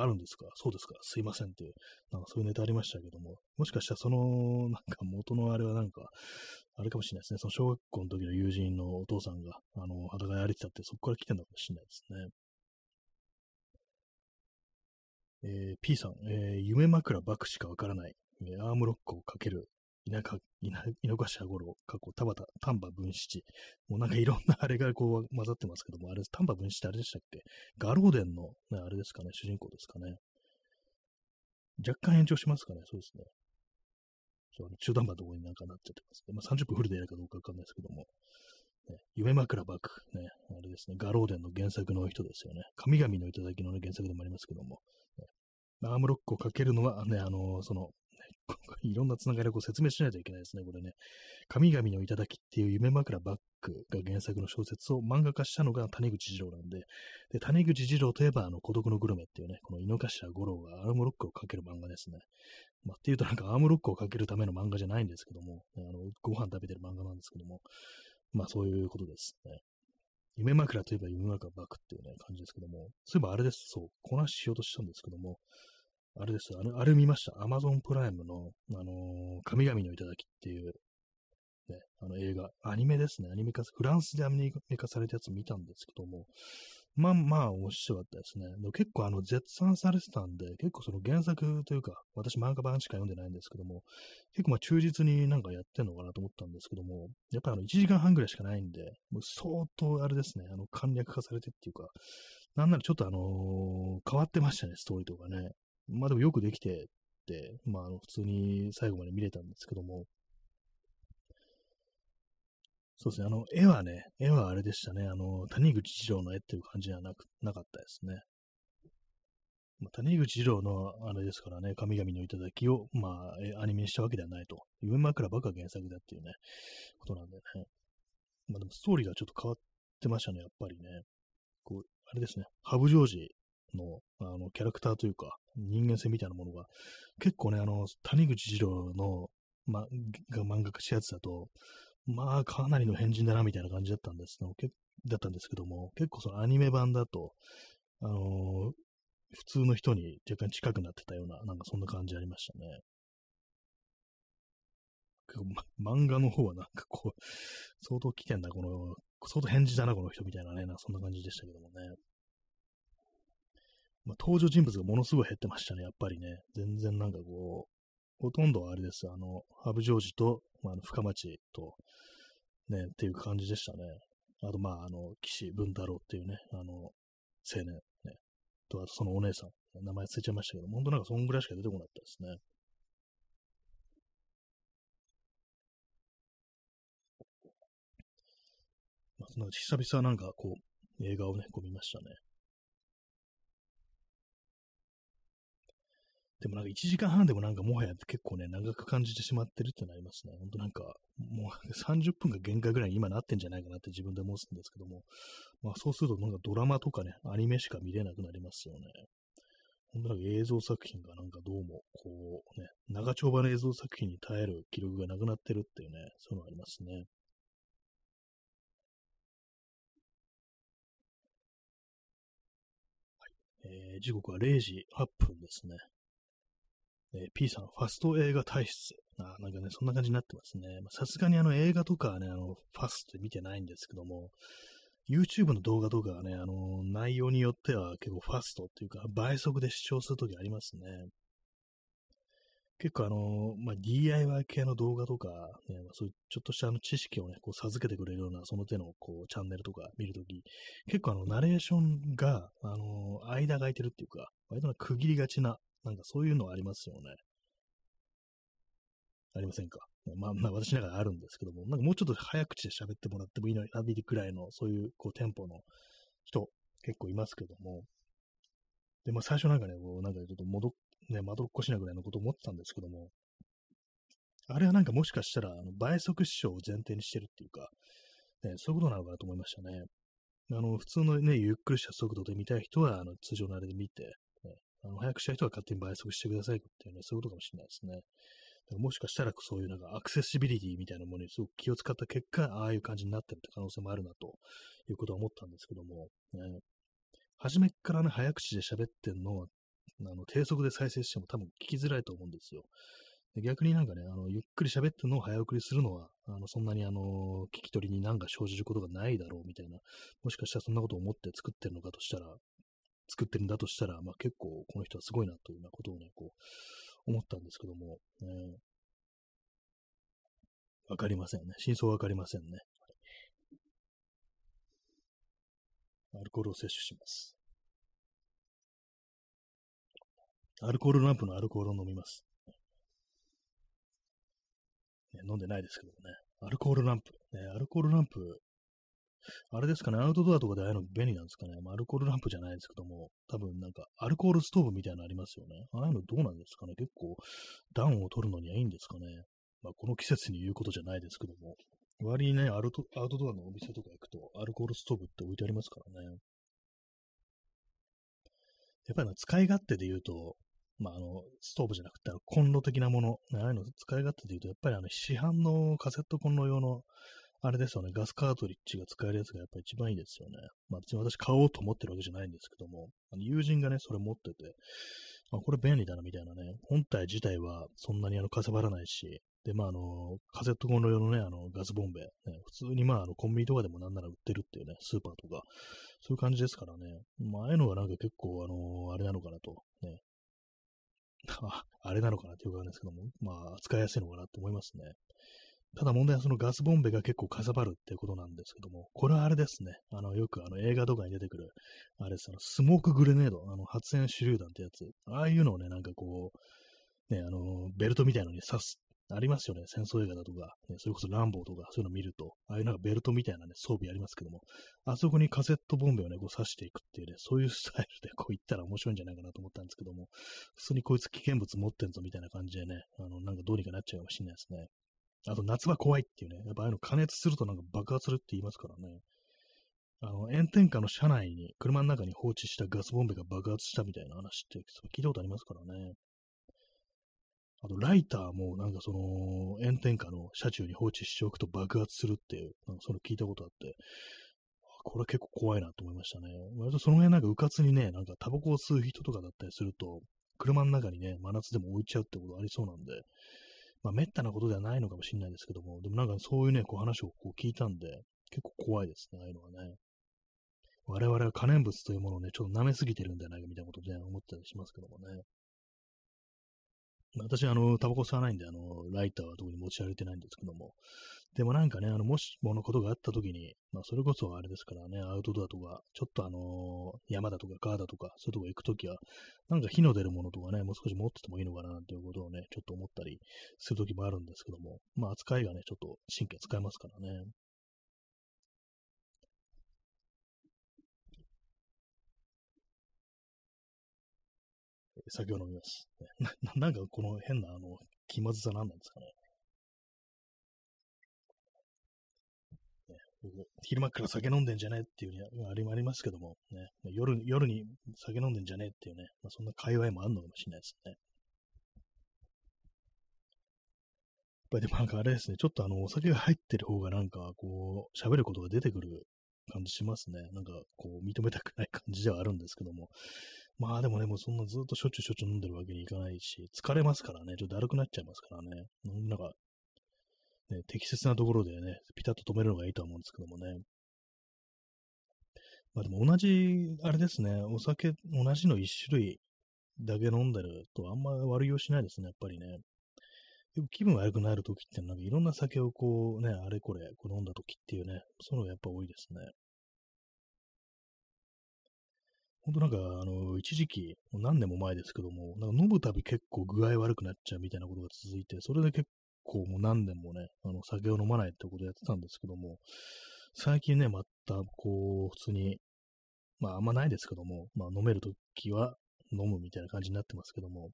Speaker 1: あるんですか？そうですかすいませんっていう、なんかそういうネタありましたけども、もしかしたらその、なんか元のあれはなんか、あれかもしれないですね。その小学校の時の友人のお父さんが、あの、裸で歩いてたって、そこから来てるのかもしれないですね。えー、P さん、えー、夢枕バクしかわからない。アームロックをかける田舎、井の頭五郎、過去、田畑、丹波文七。もうなんかいろんな あれがこう混ざってますけども、あれ、丹波文七ってあれでしたっけ？ガローデンの、ね、あれですかね、主人公ですかね。若干延長しますかね、そうですね。そう中途半端なところになんかなっちゃってますね。まあ、30分フルでやるかどうかわかんないですけども。ね、夢枕バック、ね、あれですね、ガローデンの原作の人ですよね。神々の頂きの、ね、原作でもありますけども、ね、アームロックをかけるのは、ね、あのー、その、いろんなつながりをこう説明しないといけないですね、これね。神々の頂っていう夢枕バックが原作の小説を漫画化したのが谷口二郎なんで、で谷口二郎といえば、あの、孤独のグルメっていうね、この井の頭五郎がアームロックをかける漫画ですね。まあ、っていうとなんかアームロックをかけるための漫画じゃないんですけども、あの、ご飯食べてる漫画なんですけども、まあそういうことですね。夢枕といえば夢枕バックっていうね、感じですけども、そういえばあれです、そう、こなししようとしたんですけども、あれです、あれ、あれ見ました。アマゾンプライムの、あのー、神々の頂きっていう、ね、あの映画、アニメですね。アニメ化、フランスでアニメ化されたやつ見たんですけども、まあまあ面白かったですね。でも結構あの絶賛されてたんで、結構その原作というか、私漫画版しか読んでないんですけども、結構まあ忠実になんかやってんのかなと思ったんですけども、やっぱりあの1時間半ぐらいしかないんで、もう相当あれですね、あの簡略化されてっていうか、なんならちょっとあのー、変わってましたね、ストーリーとかね。まあでもよくできてって、まああの普通に最後まで見れたんですけども、そうですね、あの、絵はね、絵はあれでしたね、あの、谷口二郎の絵っていう感じではなく、なかったですね。まあ、谷口二郎のあれですからね、神々の頂きを、まあ、アニメにしたわけではないと。夢枕ばっか原作だっていうね、ことなんでね。まあでもストーリーがちょっと変わってましたね、やっぱりね。こう、あれですね、ハブジョージの、あの、キャラクターというか、人間性みたいなものが、結構ね、あの、谷口二郎の、ま、が漫画化したやつだと、まあ、かなりの変人だな、みたいな感じだったんですけだったんですけども、結構そのアニメ版だと、あの、普通の人に若干近くなってたような、なんかそんな感じありましたね。ま、漫画の方はなんかこう、相当危険な、この、相当返事だな、この人みたいなね、なそんな感じでしたけどもね。まあ、登場人物がものすごい減ってましたね、やっぱりね。全然なんかこう、ほとんどあれです。あの、ハブジョージと、まあ、深町と、ね、っていう感じでしたね。あと、まあ、あの、岸文太郎っていうね、あの、青年、ね、と、あとそのお姉さん、名前忘れちゃいましたけど、本当なんかそんぐらいしか出てこなかったですね。まあ、なんか久々なんかこう、映画をね、こう見ましたね。でもなんか1時間半でもなんかもはや結構ね、長く感じてしまってるってなりますね。ほんとなんか、もう30分が限界ぐらいに今なってんじゃないかなって自分で思うんですけども、まあそうするとなんかドラマとかね、アニメしか見れなくなりますよね。ほんとなんか映像作品がなんかどうも、こうね、長丁場の映像作品に耐える記録がなくなってるっていうね、そういうのがありますね。えー、時刻は0時8分ですね。え、P さん、ファスト映画体質。あなんかね、そんな感じになってますね。さすがにあの映画とかはね、あの、ファストで見てないんですけども、YouTube の動画とかはね、あの、内容によっては結構ファストっていうか、倍速で視聴するときありますね。結構あの、まあ、DIY 系の動画とか、ね、まあ、そういうちょっとしたあの知識をね、こう授けてくれるような、その手のこうチャンネルとか見るとき、結構あの、ナレーションが、あの、間が空いてるっていうか、割と区切りがちななんかそういうのありますよね。ありませんか？まあ、まあ、私ながらあるんですけども、なんかもうちょっと早口で喋ってもらってもいいのになびくらいの、そういう、こう、テンポの人、結構いますけども。で、まあ、最初なんかね、こう、なんかちょっと戻っ、ね、まどっこしなぐらいのことを思ってたんですけども、あれはなんかもしかしたら、あの倍速視聴を前提にしてるっていうか、ね、そういうことなのかなと思いましたね。あの、普通のね、ゆっくりした速度で見たい人は、あの、通常のあれで見て、あの早くしたい人は勝手に倍速してくださいっていうね、そういうことかもしれないですね。だからもしかしたらそういうなんかアクセシビリティみたいなものにすごく気を使った結果、ああいう感じになってるって可能性もあるなということは思ったんですけども、ね、初めからね、早口で喋ってんのは、あの低速で再生しても多分聞きづらいと思うんですよ。逆になんかね、あのゆっくり喋ってるのを早送りするのは、あのそんなにあの聞き取りに何か生じることがないだろうみたいな、もしかしたらそんなことを思って作ってるのかとしたら、作ってるんだとしたら、まあ、結構この人はすごいなというようなことをね、こう、思ったんですけども、ね、わかりませんね。真相わかりませんね。アルコールを摂取します。アルコールランプのアルコールを飲みます。ね、飲んでないですけどね。アルコールランプ。ね、アルコールランプあれですかね、アウトドアとかでああいうの便利なんですかね。まあ、アルコールランプじゃないですけども、多分なんか、アルコールストーブみたいなのありますよね。ああいうのどうなんですかね。結構、暖を取るのにはいいんですかね。まあ、この季節に言うことじゃないですけども。割にね、アウトアウトドアのお店とか行くと、アルコールストーブって置いてありますからね。やっぱり使い勝手で言うと、まあ、あの、ストーブじゃなくて、コンロ的なもの、ね、ああいうの使い勝手で言うと、やっぱりあの、市販のカセットコンロ用のあれですよね、ガスカートリッジが使えるやつがやっぱり一番いいですよね。まあ別に私買おうと思ってるわけじゃないんですけども、あの友人がね、それ持ってて、あ、これ便利だなみたいなね、本体自体はそんなにあのかさばらないし、で、まああの、カセットコンロ用のね、あのガスボンベ、ね、普通にまああのコンビニとかでもなんなら売ってるっていうね、スーパーとか、そういう感じですからね、まあああいうのがなんか結構あの、あれなのかなと、ね、あれなのかなっていう感じですけども、まあ使いやすいのかなって思いますね。ただ問題はそのガスボンベが結構かさばるっていうことなんですけども、これはあれですね。あの、よくあの映画とかに出てくる、あれです、あの、スモークグレネード、あの、発煙手榴弾ってやつ。ああいうのをね、なんかこう、ね、あの、ベルトみたいのに刺す、ありますよね。戦争映画だとか、ね、それこそランボーとか、そういうの見ると、ああいうなんかベルトみたいなね、装備ありますけども、あそこにカセットボンベをね、こう刺していくっていうね、そういうスタイルで こう行ったら面白いんじゃないかなと思ったんですけども、普通にこいつ危険物持ってんぞみたいな感じでね、あの、なんかどうにかなっちゃうかもしれないですね。あと夏は怖いっていうね。やっぱああいうの加熱するとなんか爆発するって言いますからね。あの、炎天下の車内に、車の中に放置したガスボンベが爆発したみたいな話って聞いたことありますからね。あと、ライターもなんかその、炎天下の車中に放置しておくと爆発するっていう、なんかそれ聞いたことあって、これ結構怖いなと思いましたね。割とその辺なんか迂闊にね、なんかタバコを吸う人とかだったりすると、車の中にね、真夏でも置いちゃうってことありそうなんで、まあ、滅多なことではないのかもしれないですけども、でもなんかそういうね、こう話をこう聞いたんで、結構怖いですね、ああいうのはね。我々は可燃物というものをね、ちょっと舐めすぎてるんじゃないかみたいなことで、ね、思ったりしますけどもね。私、あの、タバコ吸わないんで、あの、ライターは特に持ち歩いてないんですけども。でもなんかね、あの、もしものことがあった時に、まあ、それこそあれですからね、アウトドアとか、ちょっとあの山だとか川だとか、そういうとこ行くときは、なんか火の出るものとかね、もう少し持っててもいいのかな、っていうことをね、ちょっと思ったりするときもあるんですけども、まあ、扱いがね、ちょっと神経使いますからね。酒を飲みます。な なんかこの変なあの気まずさなんなんですかね。昼間から酒飲んでんじゃねえっていうね、あれもありますけども、ね、夜夜に酒飲んでんじゃねえっていうね、まあ、そんな界隈もあるのかもしれないですね。やっぱりでもなんかあれですね、ちょっとあの、お酒が入ってる方がなんかこう、喋ることが出てくる感じしますね。なんかこう、認めたくない感じではあるんですけども、まあでもね、もうそんなずっとしょっちゅうしょっちゅう飲んでるわけにいかないし、疲れますからね、ちょっとだるくなっちゃいますからね。なんか、ね、適切なところでね、ピタッと止めるのがいいと思うんですけどもね。まあでも同じ、あれですね、お酒、同じの一種類だけ飲んでるとあんま悪用しないですね、やっぱりね。気分悪くなるときってなんかいろんな酒をこうね、あれこれこう飲んだときっていうね、そういうのがやっぱ多いですね。ほんとなんか、あの、一時期、もう何年も前ですけども、なんか飲むたび結構具合悪くなっちゃうみたいなことが続いて、それで結構もう何年もね、あの、酒を飲まないってことをやってたんですけども、最近ね、また、こう、普通に、まあ、あんまないですけども、まあ、飲めるときは飲むみたいな感じになってますけども、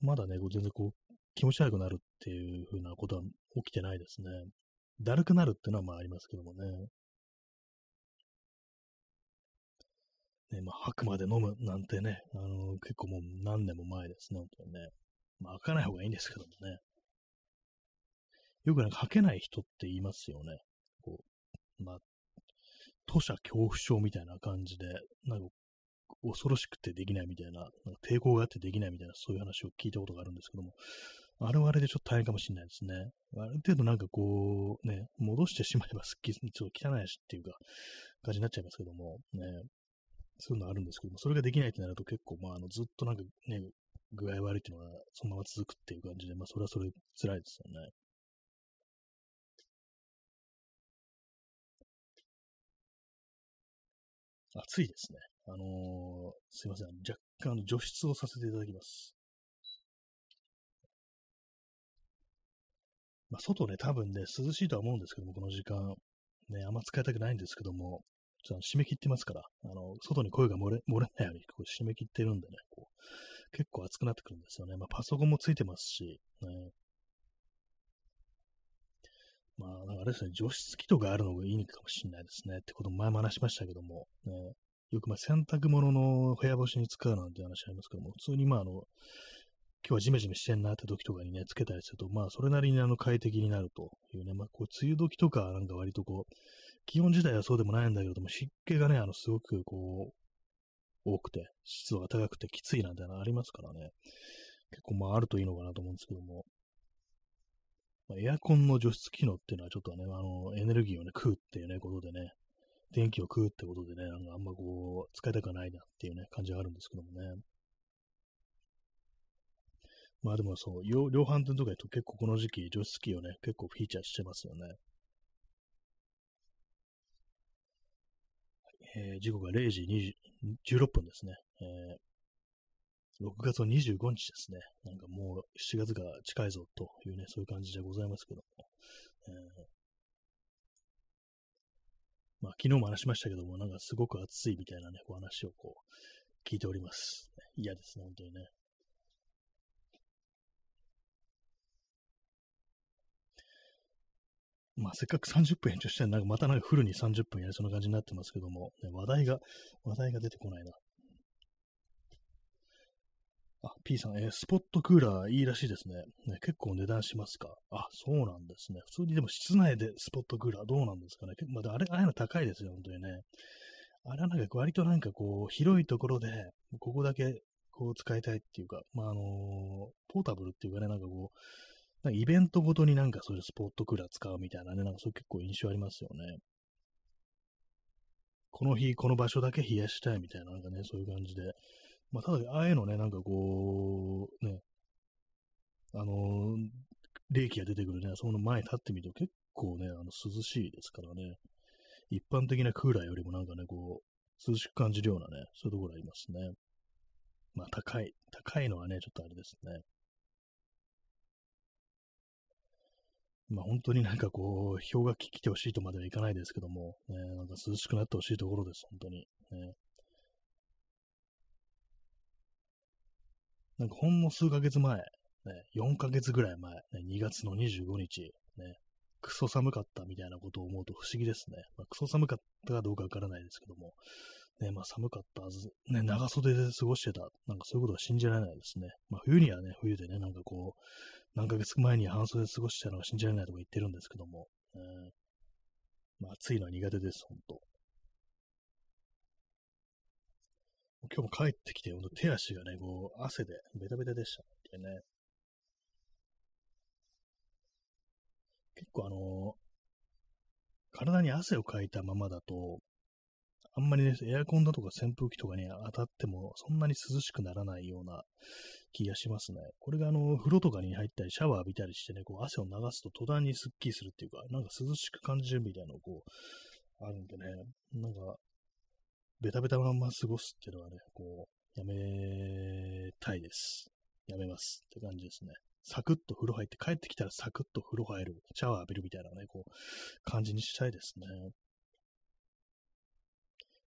Speaker 1: まだね、全然こう、気持ち悪くなるっていう風なことは起きてないですね。だるくなるっていうのはまあありますけどもね。ね、まあ、吐くまで飲むなんてね、あの結構もう何年も前ですね、本当にね。まあ、開かない方がいいんですけどもね。よくなんか吐けない人って言いますよね。こう、まあ、吐者恐怖症みたいな感じで、なんか恐ろしくてできないみたいな、なんか抵抗があってできないみたいな、そういう話を聞いたことがあるんですけども、あれはあれでちょっと大変かもしれないですね。ある程度なんかこう、ね、戻してしまえばすっきり、ちょっと汚いしっていうか、感じになっちゃいますけども、ね、そういうのあるんですけども、それができないってなると結構、まあ、あの、ずっとなんかね、具合悪いっていうのはそのまま続くっていう感じで、まあ、それはそれ辛いですよね。暑いですね。あのー、すいません。若干、除湿をさせていただきます。まあ、外ね、多分ね、涼しいとは思うんですけども、この時間。ね、あんま使いたくないんですけども、ちょっと締め切ってますから、あの、外に声が漏れ漏れないようにこう締め切ってるんでね、こう、結構暑くなってくるんですよね。まあ、パソコンもついてますし、ね。まあ、あれですね、除湿機とかあるのがいいのかもしれないですね。ってことも前も話しましたけども、ね、よくまあ洗濯物の部屋干しに使うなんて話ありますけども、普通にまああの、今日はジメジメしてんなって時とかにね、つけたりすると、まあそれなりにあの快適になるというね、まあこう梅雨時とかなんか割とこう、気温自体はそうでもないんだけども、湿気がね、あの、すごくこう、多くて、湿度が高くてきついなんてのありますからね、結構まああるといいのかなと思うんですけども、まあ、エアコンの除湿機能っていうのはちょっとね、あの、エネルギーをね、食うっていうね、ことでね、電気を食うってことでね、なんかあんまこう、使いたくないなっていうね、感じがあるんですけどもね。まあでもそう、量販店とか行くと結構この時期、除湿機をね、結構フィーチャーしてますよね。えー、時刻が0時16分ですね。えー、6月の25日ですね。なんかもう7月が近いぞというね、そういう感じでございますけども。えー、まあ、昨日も話しましたけども、なんかすごく暑いみたいなね、お話をこう、聞いております。嫌ですね、本当にね。まあ、せっかく30分延長して、なんかまたなんかフルに30分やりそうな感じになってますけども、ね、話題が、話題が出てこないな。あ、P さん、えー、スポットクーラーいいらしいですねね。結構値段しますか？あ、そうなんですね。普通にでも室内でスポットクーラーどうなんですかね？まあ、あれ、ああいうの高いですよ、本当にね。あれはなんか割となんかこう、広いところで、ここだけこう使いたいっていうか、まあ、あのー、ポータブルっていうかね、なんかこう、なんかイベントごとになんかそういうスポットクーラー使うみたいなね、なんかそう結構印象ありますよね。この日、この場所だけ冷やしたいみたいな、なんかね、そういう感じで。まあ、ただ、ああいうのね、なんかこう、ね、あのー、冷気が出てくるね、その前に立ってみると結構ね、あの涼しいですからね。一般的なクーラーよりもなんかね、こう、涼しく感じるようなね、そういうところありますね。まあ、高い。高いのはね、ちょっとあれですね。まあ、本当になんかこう、氷河期来てほしいとまではいかないですけども、ね、なんか涼しくなってほしいところです、本当に。ね、なんかほんの数ヶ月前、ね、4ヶ月ぐらい前、ね、2月の25日、ね、クソ寒かったみたいなことを思うと不思議ですね。まあ、クソ寒かったかどうかわからないですけども、ね、まあ寒かったはず、ね、長袖で過ごしてた、なんかそういうことは信じられないですね。まあ冬にはね、冬でね、なんかこう、何ヶ月前に半袖で過ごしてたのが信じられないとか言ってるんですけども、えー、まあ暑いのは苦手です、ほんと。今日も帰ってきて、手足がね、こう、汗でベタベタでしたってね。結構あの体に汗をかいたままだと、あんまりね、エアコンだとか扇風機とかに当たっても、そんなに涼しくならないような気がしますね。これがあの、風呂とかに入ったり、シャワー浴びたりしてね、こう汗を流すと途端にスッキリするっていうか、なんか涼しく感じるみたいなのこう、あるんでね、なんか、ベタベタまま過ごすっていうのはね、こう、やめたいです。やめますって感じですね。サクッと風呂入って帰ってきたらサクッと風呂入る、シャワー浴びるみたいなね、こう、感じにしたいですね。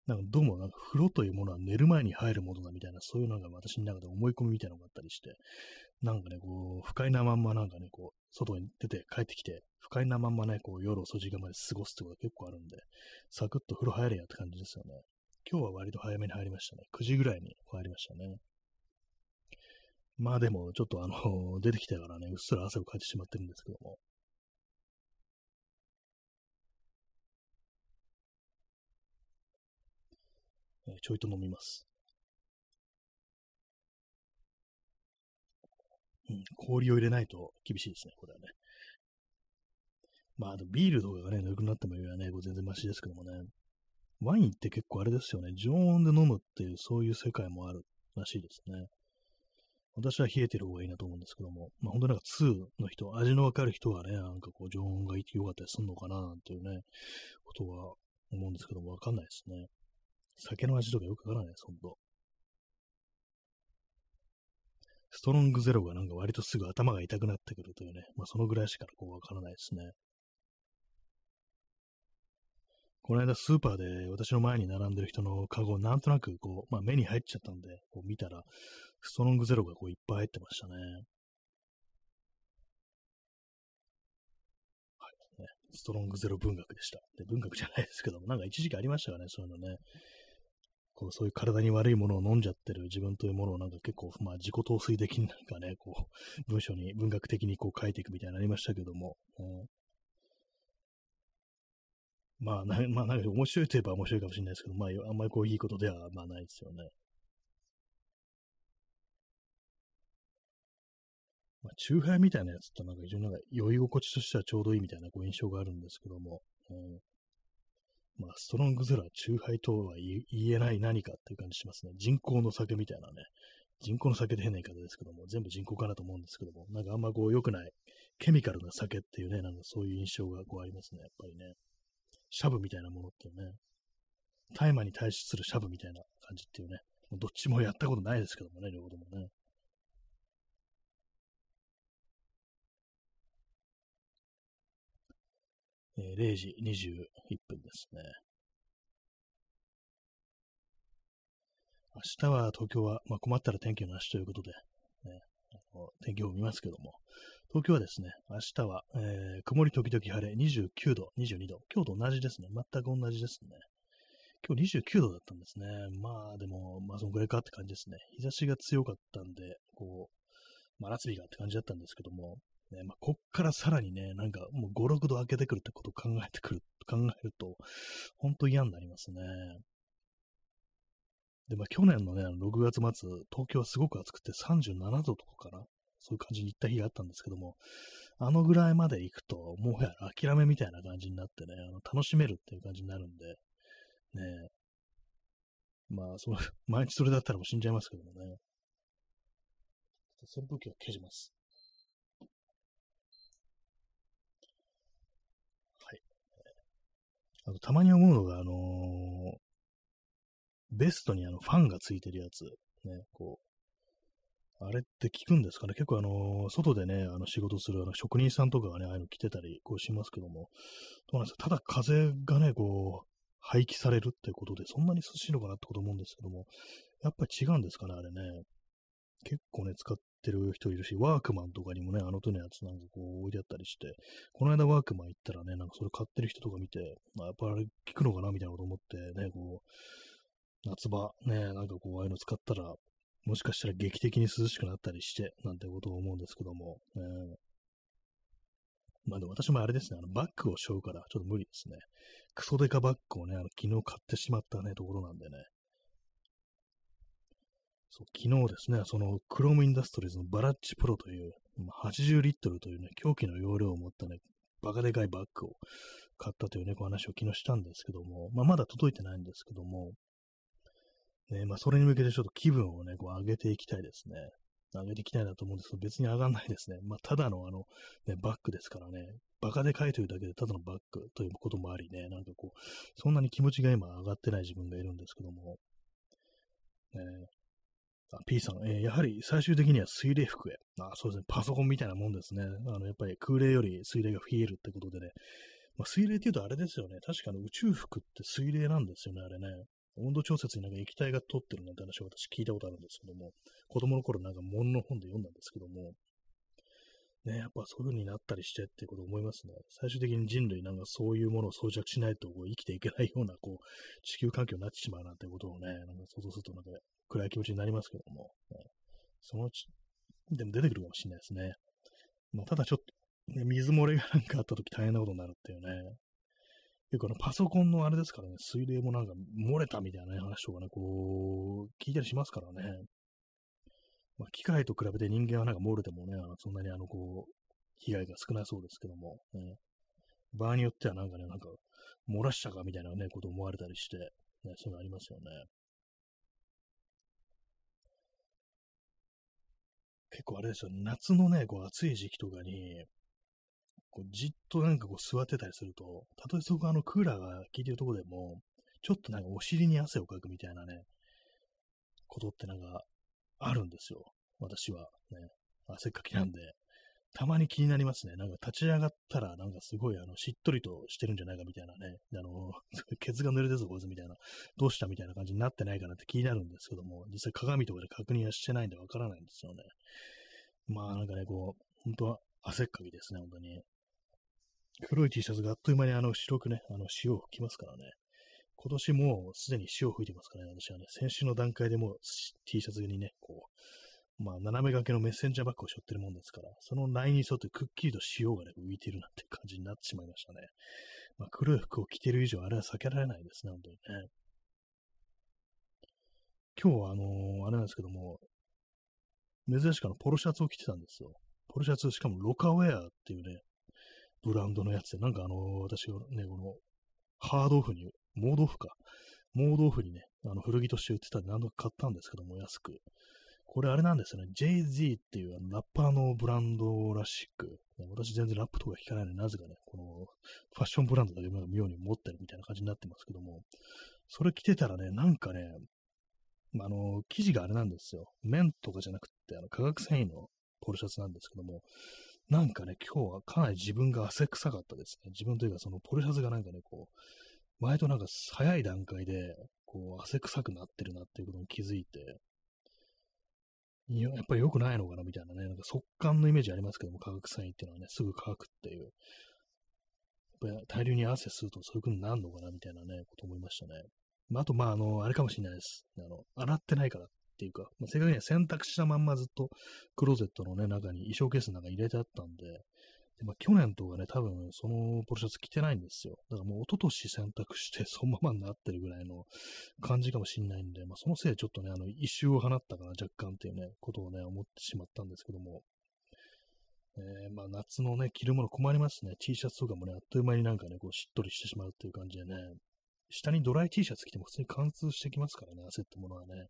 Speaker 1: なんかどうもなんか風呂というものは寝る前に入るものだみたいな、そういうのが私の中で思い込みみたいなのがあったりして、なんかね、こう、不快なまんまなんかね、こう、外に出て帰ってきて、不快なまんまね、こう、夜遅い時間まで過ごすってことが結構あるんで、サクッと風呂入れやって感じですよね。今日は割と早めに入りましたね。9時ぐらいに入りましたね。まあでも、ちょっとあの、出てきてからね、うっすら汗をかいてしまってるんですけども。ちょいと飲みます。うん、氷を入れないと厳しいですね、これはね。まあ、ビールとかがね、ぬるくなってもいいはね、全然マシですけどもね。ワインって結構あれですよね、常温で飲むっていう、そういう世界もあるらしいですね。私は冷えてる方がいいなと思うんですけども、まあ、本当なんか2の人、味のわかる人はね、なんかこう常温が良かったりするのかななんていうね、ことは思うんですけども、わかんないですね。酒の味とかよくわからないです、ほんと。ストロングゼロがなんか割とすぐ頭が痛くなってくるというね、まあそのぐらいしかこうわからないですね。この間スーパーで私の前に並んでる人のカゴなんとなくこう、まあ目に入っちゃったんで、こう見たら、ストロングゼロがこういっぱい入ってましたね。はい。ね、ストロングゼロ文学でした。で文学じゃないですけども、なんか一時期ありましたかね、そういうのね。こう、そういう体に悪いものを飲んじゃってる自分というものをなんか結構、まあ自己陶酔的になんかね、こう、文章に文学的にこう書いていくみたいになりましたけども、うん、まあ、なまあ、なんか面白いといえば面白いかもしれないですけど、まあ、あんまりこういいことではまあないですよね。まあ、チューハイみたいなやつってなんか非常になんか酔い心地としてはちょうどいいみたいなこう印象があるんですけども、うん、まあ、ストロングゼロはチューハイとは言えない何かっていう感じしますね。人工の酒みたいなね。人工の酒で変な言い方ですけども、全部人工かなと思うんですけども、なんかあんまこう良くない、ケミカルな酒っていうね、なんかそういう印象がこうありますね、やっぱりね。シャブみたいなものってね、大麻に対するシャブみたいな感じっていうね、どっちもやったことないですけどもね、両方ともね。えー、0時21分ですね。明日は東京は、まあ、困ったら天気の話ということで、ね、天気予報見ますけども、東京はですね、明日は、えー、曇り時々晴れ、29度、22度。今日と同じですね。全く同じですね。今日29度だったんですね。まあでも、まあそのぐらいかって感じですね。日差しが強かったんで、こう、真夏日がって感じだったんですけども、ね、まあ、こっからさらにね、なんかもう5、6度開けてくるってことを考えてくる、考えると、ほんと嫌になりますね。で、まあ去年のね、6月末、東京はすごく暑くて37度とかかな。そういう感じに行った日があったんですけども、あのぐらいまで行くと、もうや諦めみたいな感じになってね、あの楽しめるっていう感じになるんで、ねまあ、その、毎日それだったらもう死んじゃいますけどもね。扇風機を消します。はい。あと、たまに思うのが、あのー、ベストにあの、ファンがついてるやつ、ね、こう、あれって聞くんですかね。結構あのー、外でね、あの仕事するあの職人さんとかがね、ああいうの着てたり、こうしますけども、どうなんですかただ風がね、こう、廃棄されるってことで、そんなに涼しいのかなってこと思うんですけども、やっぱり違うんですかね、あれね。結構ね、使ってる人いるし、ワークマンとかにもね、あの手のやつなんかこう置いてあったりして、この間ワークマン行ったらね、なんかそれ買ってる人とか見て、まあ、やっぱあれ効くのかなみたいなこと思ってね、こう、夏場ね、なんかこう、ああいうの使ったら、もしかしたら劇的に涼しくなったりして、なんてことを思うんですけども、ね、まあでも私もあれですね、あのバッグを背負うからちょっと無理ですね。クソデカバッグをね、あの昨日買ってしまったね、ところなんでね。そう、昨日ですね、そのクロームインダストリーズのバラッチプロという、80リットルというね、狂気の容量を持ったね、バカでかいバッグを買ったというね、こう話を昨日したんですけども、まあ、まだ届いてないんですけども、ね、まあ、それに向けてちょっと気分をね、こう上げていきたいですね。上げていきたいなと思うんですけど、別に上がんないですね。まあ、ただのあの、ね、バッグですからね、バカでかいというだけでただのバッグということもありね、なんかこう、そんなに気持ちが今上がってない自分がいるんですけども、ね、P さん、えー、やはり最終的には水冷服へ。あ、そうですね。パソコンみたいなもんですね。あの、やっぱり空冷より水冷が冷えるってことでね。まあ、水冷って言うとあれですよね。確かに宇宙服って水冷なんですよね、あれね。温度調節になんか液体が取ってるなんて話を私聞いたことあるんですけども、子供の頃なんか物の本で読んだんですけども、ね、やっぱそういう風になったりしてっていうこと思いますね。最終的に人類なんかそういうものを装着しないとこう生きていけないようなこう地球環境になってしまうなんてことをね、なんか想像するとなんか暗い気持ちになりますけども、そのうち、でも出てくるかもしれないですね。まあ、ただちょっと、ね、水漏れがなんかあった時大変なことになるっていうね、結構あのパソコンのあれですからね、水冷もなんか漏れたみたいな、話とかね、こう、聞いたりしますからね。まあ、機械と比べて人間はなんか漏れてもね、あのそんなにあの、こう、被害が少ないそうですけども、ね、場合によってはなんかね、なんか、漏らしたかみたいなね、こと思われたりして、ね、そういうのありますよね。結構あれですよ、夏のね、こう暑い時期とかに、こうじっとなんかこう座ってたりすると、たとえそこあのクーラーが効いてるとこでも、ちょっとなんかお尻に汗をかくみたいなね、ことってなんかあるんですよ。私はね。汗っかきなんで。たまに気になりますね。なんか立ち上がったら、なんかすごい、あの、しっとりとしてるんじゃないかみたいなね。あの、ケツが濡れてるぞ、こいつみたいな。どうしたみたいな感じになってないかなって気になるんですけども、実際鏡とかで確認はしてないんでわからないんですよね。まあなんかね、こう、本当は汗っかきですね、本当に。黒い T シャツがあっという間にあの白くね、あの潮を吹きますからね。今年もうすでに潮を吹いてますからね、私はね、先週の段階でもう T シャツにね、こう、まあ、斜め掛けのメッセンジャーバッグを背負ってるもんですから、そのラインに沿ってくっきりと潮がね、浮いてるなんて感じになってしまいましたね。まあ、黒い服を着てる以上、あれは避けられないですね、本当にね。今日はあのー、あれなんですけども、珍しくあの、ポロシャツを着てたんですよ。ポロシャツ、しかもロカウェアっていうね、ブランドのやつで、なんかあのー、私がね、この、ハードオフに、モードオフか。モードオフにね、あの古着として売ってたんで何度か買ったんですけども、安く。これあれなんですよね。JZ っていうラッパーのブランドらしく、私全然ラップとか聞かないのになぜかね、このファッションブランドだけ妙に持ってるみたいな感じになってますけども、それ着てたらね、なんかね、あの、生地があれなんですよ。綿とかじゃなくて、あの化学繊維のポロシャツなんですけども、なんかね、今日はかなり自分が汗臭かったですね。自分というか、そのポルシャツがなんかね、こう、前となんか早い段階で、こう、汗臭くなってるなっていうことに気づいて、やっぱり良くないのかな？みたいなね、なんか速乾のイメージありますけども、化学繊維っていうのはね、すぐ乾くっていう。やっぱり大量に汗吸うとそういうことになるのかな？みたいなね、こと思いましたね。まあ、あと、まあ、あの、あれかもしれないです。あの、洗ってないからっていうか、まあ、正確には洗濯したまんまずっとクローゼットのね、中に、衣装ケースの中に入れてあったんで、でまあ、去年とかね、多分そのポロシャツ着てないんですよ。だからもう一昨年洗濯して そのままになってるぐらいの感じかもしんないんで、まあ、そのせいでちょっとね、あの、一周を放ったかな、若干っていうね、ことをね、思ってしまったんですけども。えー、まあ、夏のね、着るもの困りますね。T シャツとかもね、あっという間になんかね、こう、しっとりしてしまうっていう感じでね、下にドライ T シャツ着ても普通に貫通してきますからね、汗ってものはね。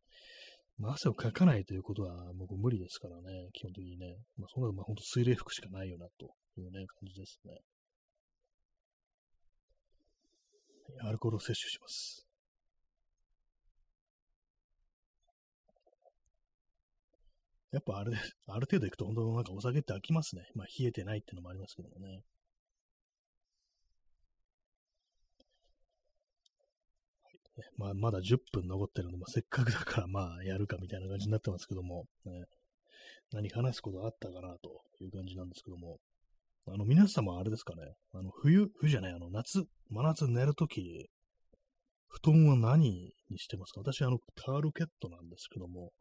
Speaker 1: まあ、汗をかかないということはもう無理ですからね、基本的にね。まあ、そんなのまあ本当水冷服しかないよな、というね、感じですね。アルコールを摂取します。やっぱあれ、ある程度いくと本当なんかお酒って飽きますね。まあ冷えてないっていうのもありますけどもね。まあ、まだ10分残ってるんで、まあ、せっかくだからまあやるかみたいな感じになってますけども、ね、何話すことあったかなという感じなんですけども、あの、皆様あれですかね、あの、冬、冬じゃない、あの、夏、真夏寝るとき、布団は何にしてますか？私、あの、タールケットなんですけども、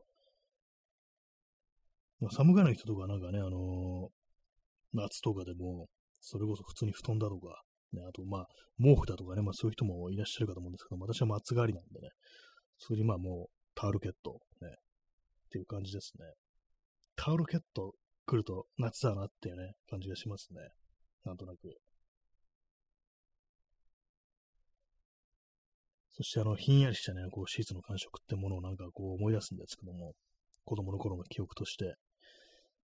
Speaker 1: まあ、寒がない人とかなんかね、あのー、夏とかでも、それこそ普通に布団だとか、ね、あと、まあ、毛布だとかね、まあそういう人もいらっしゃるかと思うんですけども、私は松代わりなんでね、それにまあもう、タオルケット、ね、っていう感じですね。タオルケット来ると夏だなっていうね、感じがしますね。なんとなく。そしてあの、ひんやりしたね、こう、シーツの感触ってものをなんかこう思い出すんですけども、子供の頃の記憶として、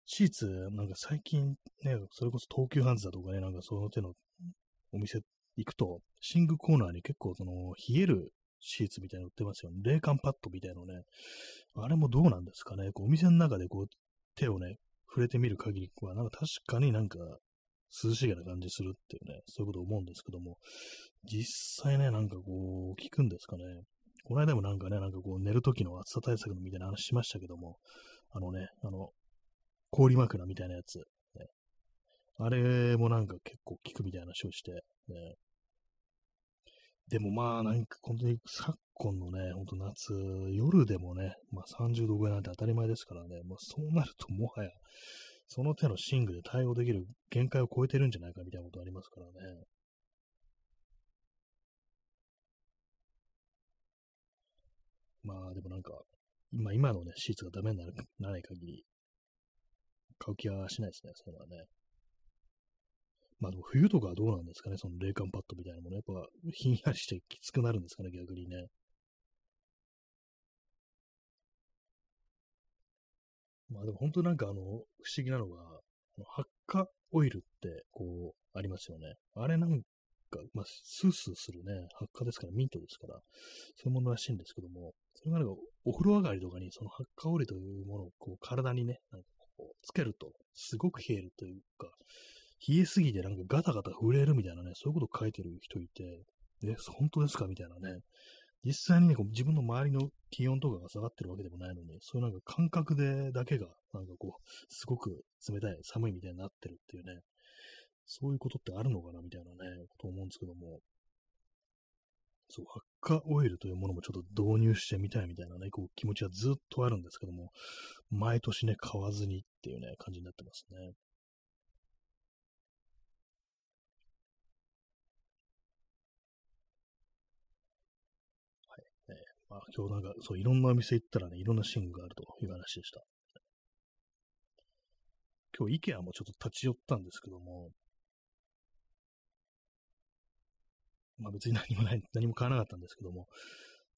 Speaker 1: シーツ、なんか最近ね、それこそ東急ハンズだとかね、なんかその手のお店行くと、寝具コーナーに結構その、冷えるシーツみたいなの売ってますよね。冷感パッドみたいなのね。あれもどうなんですかね。こうお店の中でこう、手をね、触れてみる限りは、なんか確かになんか、涼しげな感じするっていうね、そういうこと思うんですけども、実際ね、なんかこう、効くんですかね。この間もなんかね、なんかこう、寝るときの暑さ対策みたいな話しましたけども、あのね、あの、氷枕みたいなやつ、ね。あれもなんか結構効くみたいな話をして、ね。でもまあなんか本当に昨今のね、ほんと夏、夜でもね、まあ30度超えなんて当たり前ですからね、まあそうなるともはや、その手の寝具で対応できる限界を超えてるんじゃないかみたいなことありますからね。まあでもなんか、今、今のね、シーツがダメにならない限り、買う気はしないですね、そういうのはね。まあでも冬とかはどうなんですかね、その冷感パッドみたいなもの。やっぱひんやりしてきつくなるんですかね、逆にね。まあでも本当なんかあの、不思議なのが、発火オイルってこう、ありますよね。あれなんか、まあ、スースーするね、発火ですから、ミントですから、そういうものらしいんですけども、それがなんか、お風呂上がりとかにその発火オイルというものをこう体にね、なんかこう、つけると、すごく冷えるというか、冷えすぎてなんかガタガタ震えるみたいなね、そういうこと書いてる人いて、え、本当ですかみたいなね。実際にね、こう自分の周りの気温とかが下がってるわけでもないのに、そういうなんか感覚でだけが、なんかこう、すごく冷たい、寒いみたいになってるっていうね、そういうことってあるのかなみたいなね、こと思うんですけども、そう、発火オイルというものもちょっと導入してみたいみたいなね、こう気持ちはずっとあるんですけども、毎年ね、買わずにっていうね、感じになってますね。まあ、今日なんか、そう、いろんなお店行ったらね、いろんな寝具があるという話でした。今日、IKEA もちょっと立ち寄ったんですけども、まあ別に何もない、何も買わなかったんですけども、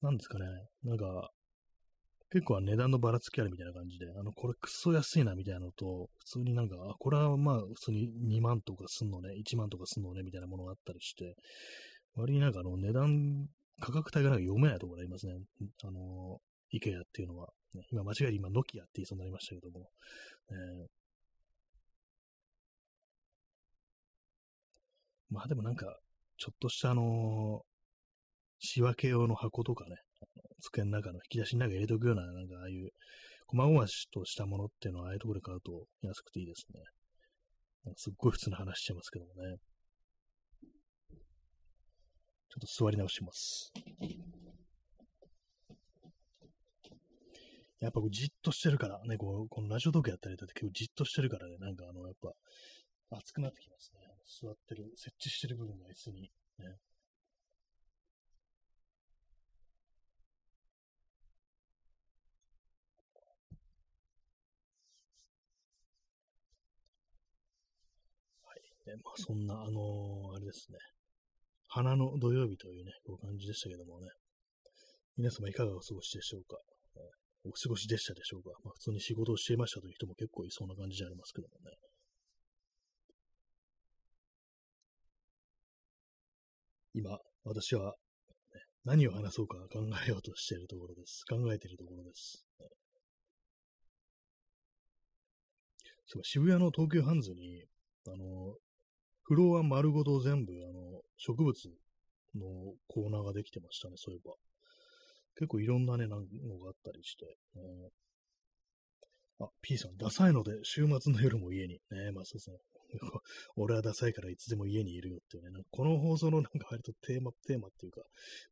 Speaker 1: なんですかね、なんか、結構値段のばらつきあるみたいな感じで、あの、これくっそ安いなみたいなのと、普通になんか、あ、これはまあ普通に2万とかすんのね、1万とかすんのねみたいなものがあったりして、割になんかあの値段価格帯がなんか読めないところありますね。あの、イケアっていうのは、ね、今間違えて今、ノキアって言いそうになりましたけども、えー、まあでもなんか、ちょっとしたあの仕分け用の箱とかね、机の中の引き出しの中に入れておくような、なんかああいう細々としたものっていうのは、ああいうところで買うと安くていいですね。すっごい普通な話しちゃいますけどもね。ちょっと座り直します。やっぱこうじっとしてるからね、こう、このラジオトークやったりだって結構じっとしてるからね、なんかあの、やっぱ熱くなってきますね。座ってる、設置してる部分が椅子にね。ね、まあそんな、あのー、あれですね。花の土曜日というね、こう感じでしたけどもね。皆様いかがお過ごしでしょうか、ね、お過ごしでしたでしょうか？まあ普通に仕事をしていましたという人も結構いそうな感じでありますけどもね。今、私は、ね、何を話そうか考えようとしているところです。考えているところです。ね、そう渋谷の東急ハンズに、あの、フロア丸ごと全部、あの、植物のコーナーができてましたね、そういえば。結構いろんなね、なんのがあったりして。ね、あ、P さん、ダサいので、週末の夜も家に。ね、まあそうですね。俺はダサいからいつでも家にいるよっていうね、なんかこの放送の なんか割とテーマ、テーマっていうか、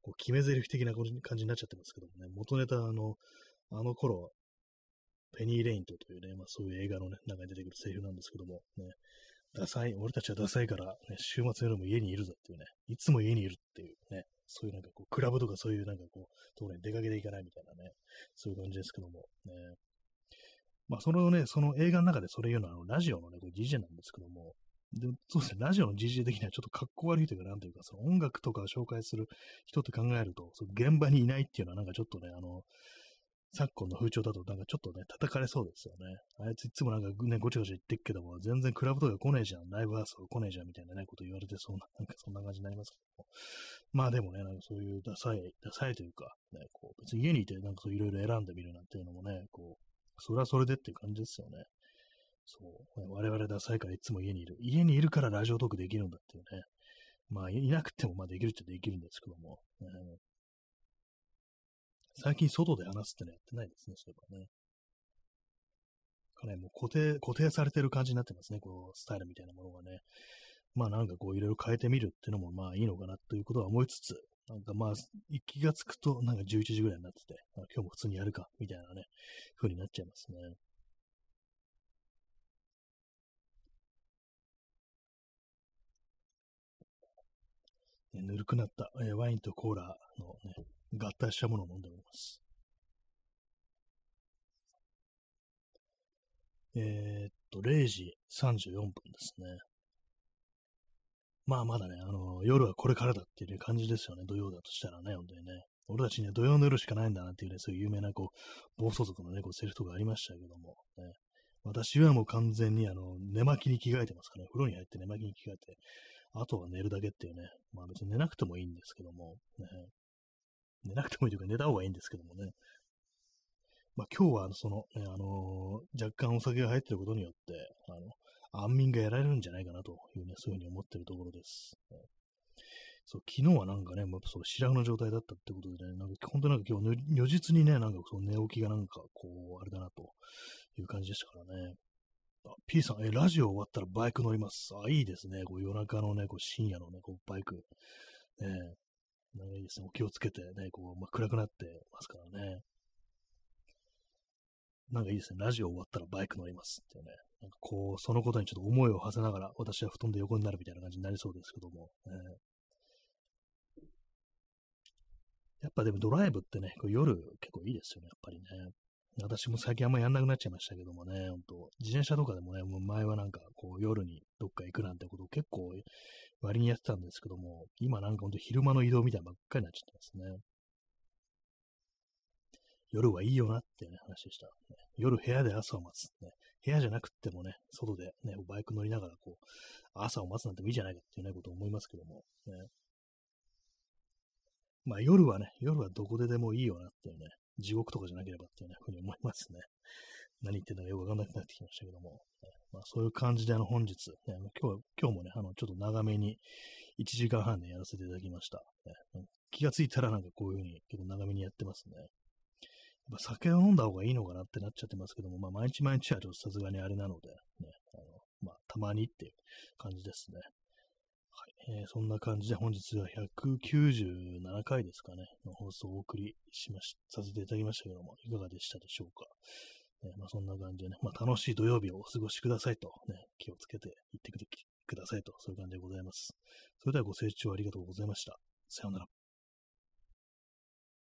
Speaker 1: こう決め台詞的な感じになっちゃってますけどもね、元ネタあの、あの頃、ペニー・レイントというね、まあそういう映画のね、中に出てくるセリフなんですけども、ね、ダサい、俺たちはダサいから、ね、週末夜も家にいるぞっていうね、いつも家にいるっていうね、そういうなんかこう、クラブとかそういうなんかこう、ところに出かけていかないみたいなね、そういう感じですけども、ね。まあ、そのね、その映画の中でそれ言うのは、あの、ラジオのね、これ DJ なんですけども、でそうですね、ラジオの DJ 的にはちょっと格好悪いというか、なんというか、その音楽とかを紹介する人って考えると、その現場にいないっていうのはなんかちょっとね、あの、昨今の風潮だとなんかちょっとね、叩かれそうですよね。あいついつもなんかね、ごちゃごちゃ言ってっけども、全然クラブとか来ねえじゃん、ライブハウスとか来ねえじゃんみたいなね、こと言われてそうな、なんかそんな感じになりますけども。まあでもね、なんかそういうダサい、ダサいというか、ね、こう、別に家にいてなんかそういろいろ選んでみるなんていうのもね、こう、それはそれでっていう感じですよね。そう。我々ダサいからいつも家にいる。家にいるからラジオトークできるんだっていうね。まあ、いなくてもまあできるっちゃできるんですけども。最近外で話すってのやってないですね、そういえばね。かね、もう固定、固定されてる感じになってますね、こう、スタイルみたいなものがね。まあなんかこう、いろいろ変えてみるっていうのもまあいいのかなということは思いつつ、なんかまあ、気がつくとなんか11時ぐらいになってて、今日も普通にやるか、みたいなね、風になっちゃいますね。ね、ぬるくなった、えワインとコーラのね、合体したものを飲んでおります。えー、っと、0時34分ですね。まあまだね、あの、夜はこれからだっていう感じですよね。土曜だとしたらね、本当にね。俺たちには土曜の夜しかないんだなっていうね、そういう有名な、こう、暴走族のね、こう、セリフとかありましたけども、ね。私はもう完全に、あの、寝巻きに着替えてますからね。風呂に入って寝巻きに着替えて、あとは寝るだけっていうね。まあ別に寝なくてもいいんですけども、ね。寝なくてもいいというか寝た方がいいんですけどもね。まあ今日はその、ね、あのー、若干お酒が入ってることによって、あの、安眠が得られるんじゃないかなというね、そういうふうに思ってるところです。そう、昨日はなんかね、もうその白髪の状態だったってことでね、なんか本当なんか今日如実にね、なんかその寝起きがなんかこう、あれだなという感じでしたからね。あ、P さん、え、ラジオ終わったらバイク乗ります。あ、いいですね。こう夜中のね、こう深夜のね、こうバイク。ね、なんかいいですね。お気をつけてね、こう、まあ、暗くなってますからね。なんかいいですね。ラジオ終わったらバイク乗りますっていうね。なんかこう、そのことにちょっと思いを馳せながら、私は布団で横になるみたいな感じになりそうですけども。ね、やっぱでもドライブってね、こう夜結構いいですよね、やっぱりね。私も最近あんまやんなくなっちゃいましたけどもね、ほんと、自転車とかでもね、もう前はなんかこう夜にどっか行くなんてことを結構割にやってたんですけども、今なんかほんと昼間の移動みたいなばっかりになっちゃってますね。夜はいいよなっていうね、話でした。夜部屋で朝を待つ、ね。部屋じゃなくってもね、外でね、バイク乗りながらこう、朝を待つなんてもいいじゃないかっていうね、ことを思いますけども、ね。まあ夜はね、夜はどこででもいいよなっていうね、地獄とかじゃなければっていうね、ふうに思いますね。何言ってんのかよくわかんなくなってきましたけども。まあ、そういう感じで、あの、本日、ね、今日、今日もね、あの、ちょっと長めに、1時間半でやらせていただきました。ね、気がついたらなんかこういうふうに結構長めにやってますね。やっぱ酒を飲んだ方がいいのかなってなっちゃってますけども、まあ、毎日毎日はちょっとさすがにあれなので、ね、あのまあ、たまにっていう感じですね。えー、そんな感じで本日は197回ですかね、の放送をお送りしまし、させていただきましたけども、いかがでしたでしょうか。ね、まあ、そんな感じでね、まあ、楽しい土曜日をお過ごしくださいと、ね、気をつけて行ってくださいと、そういう感じでございます。それではご清聴ありがとうございました。さようなら。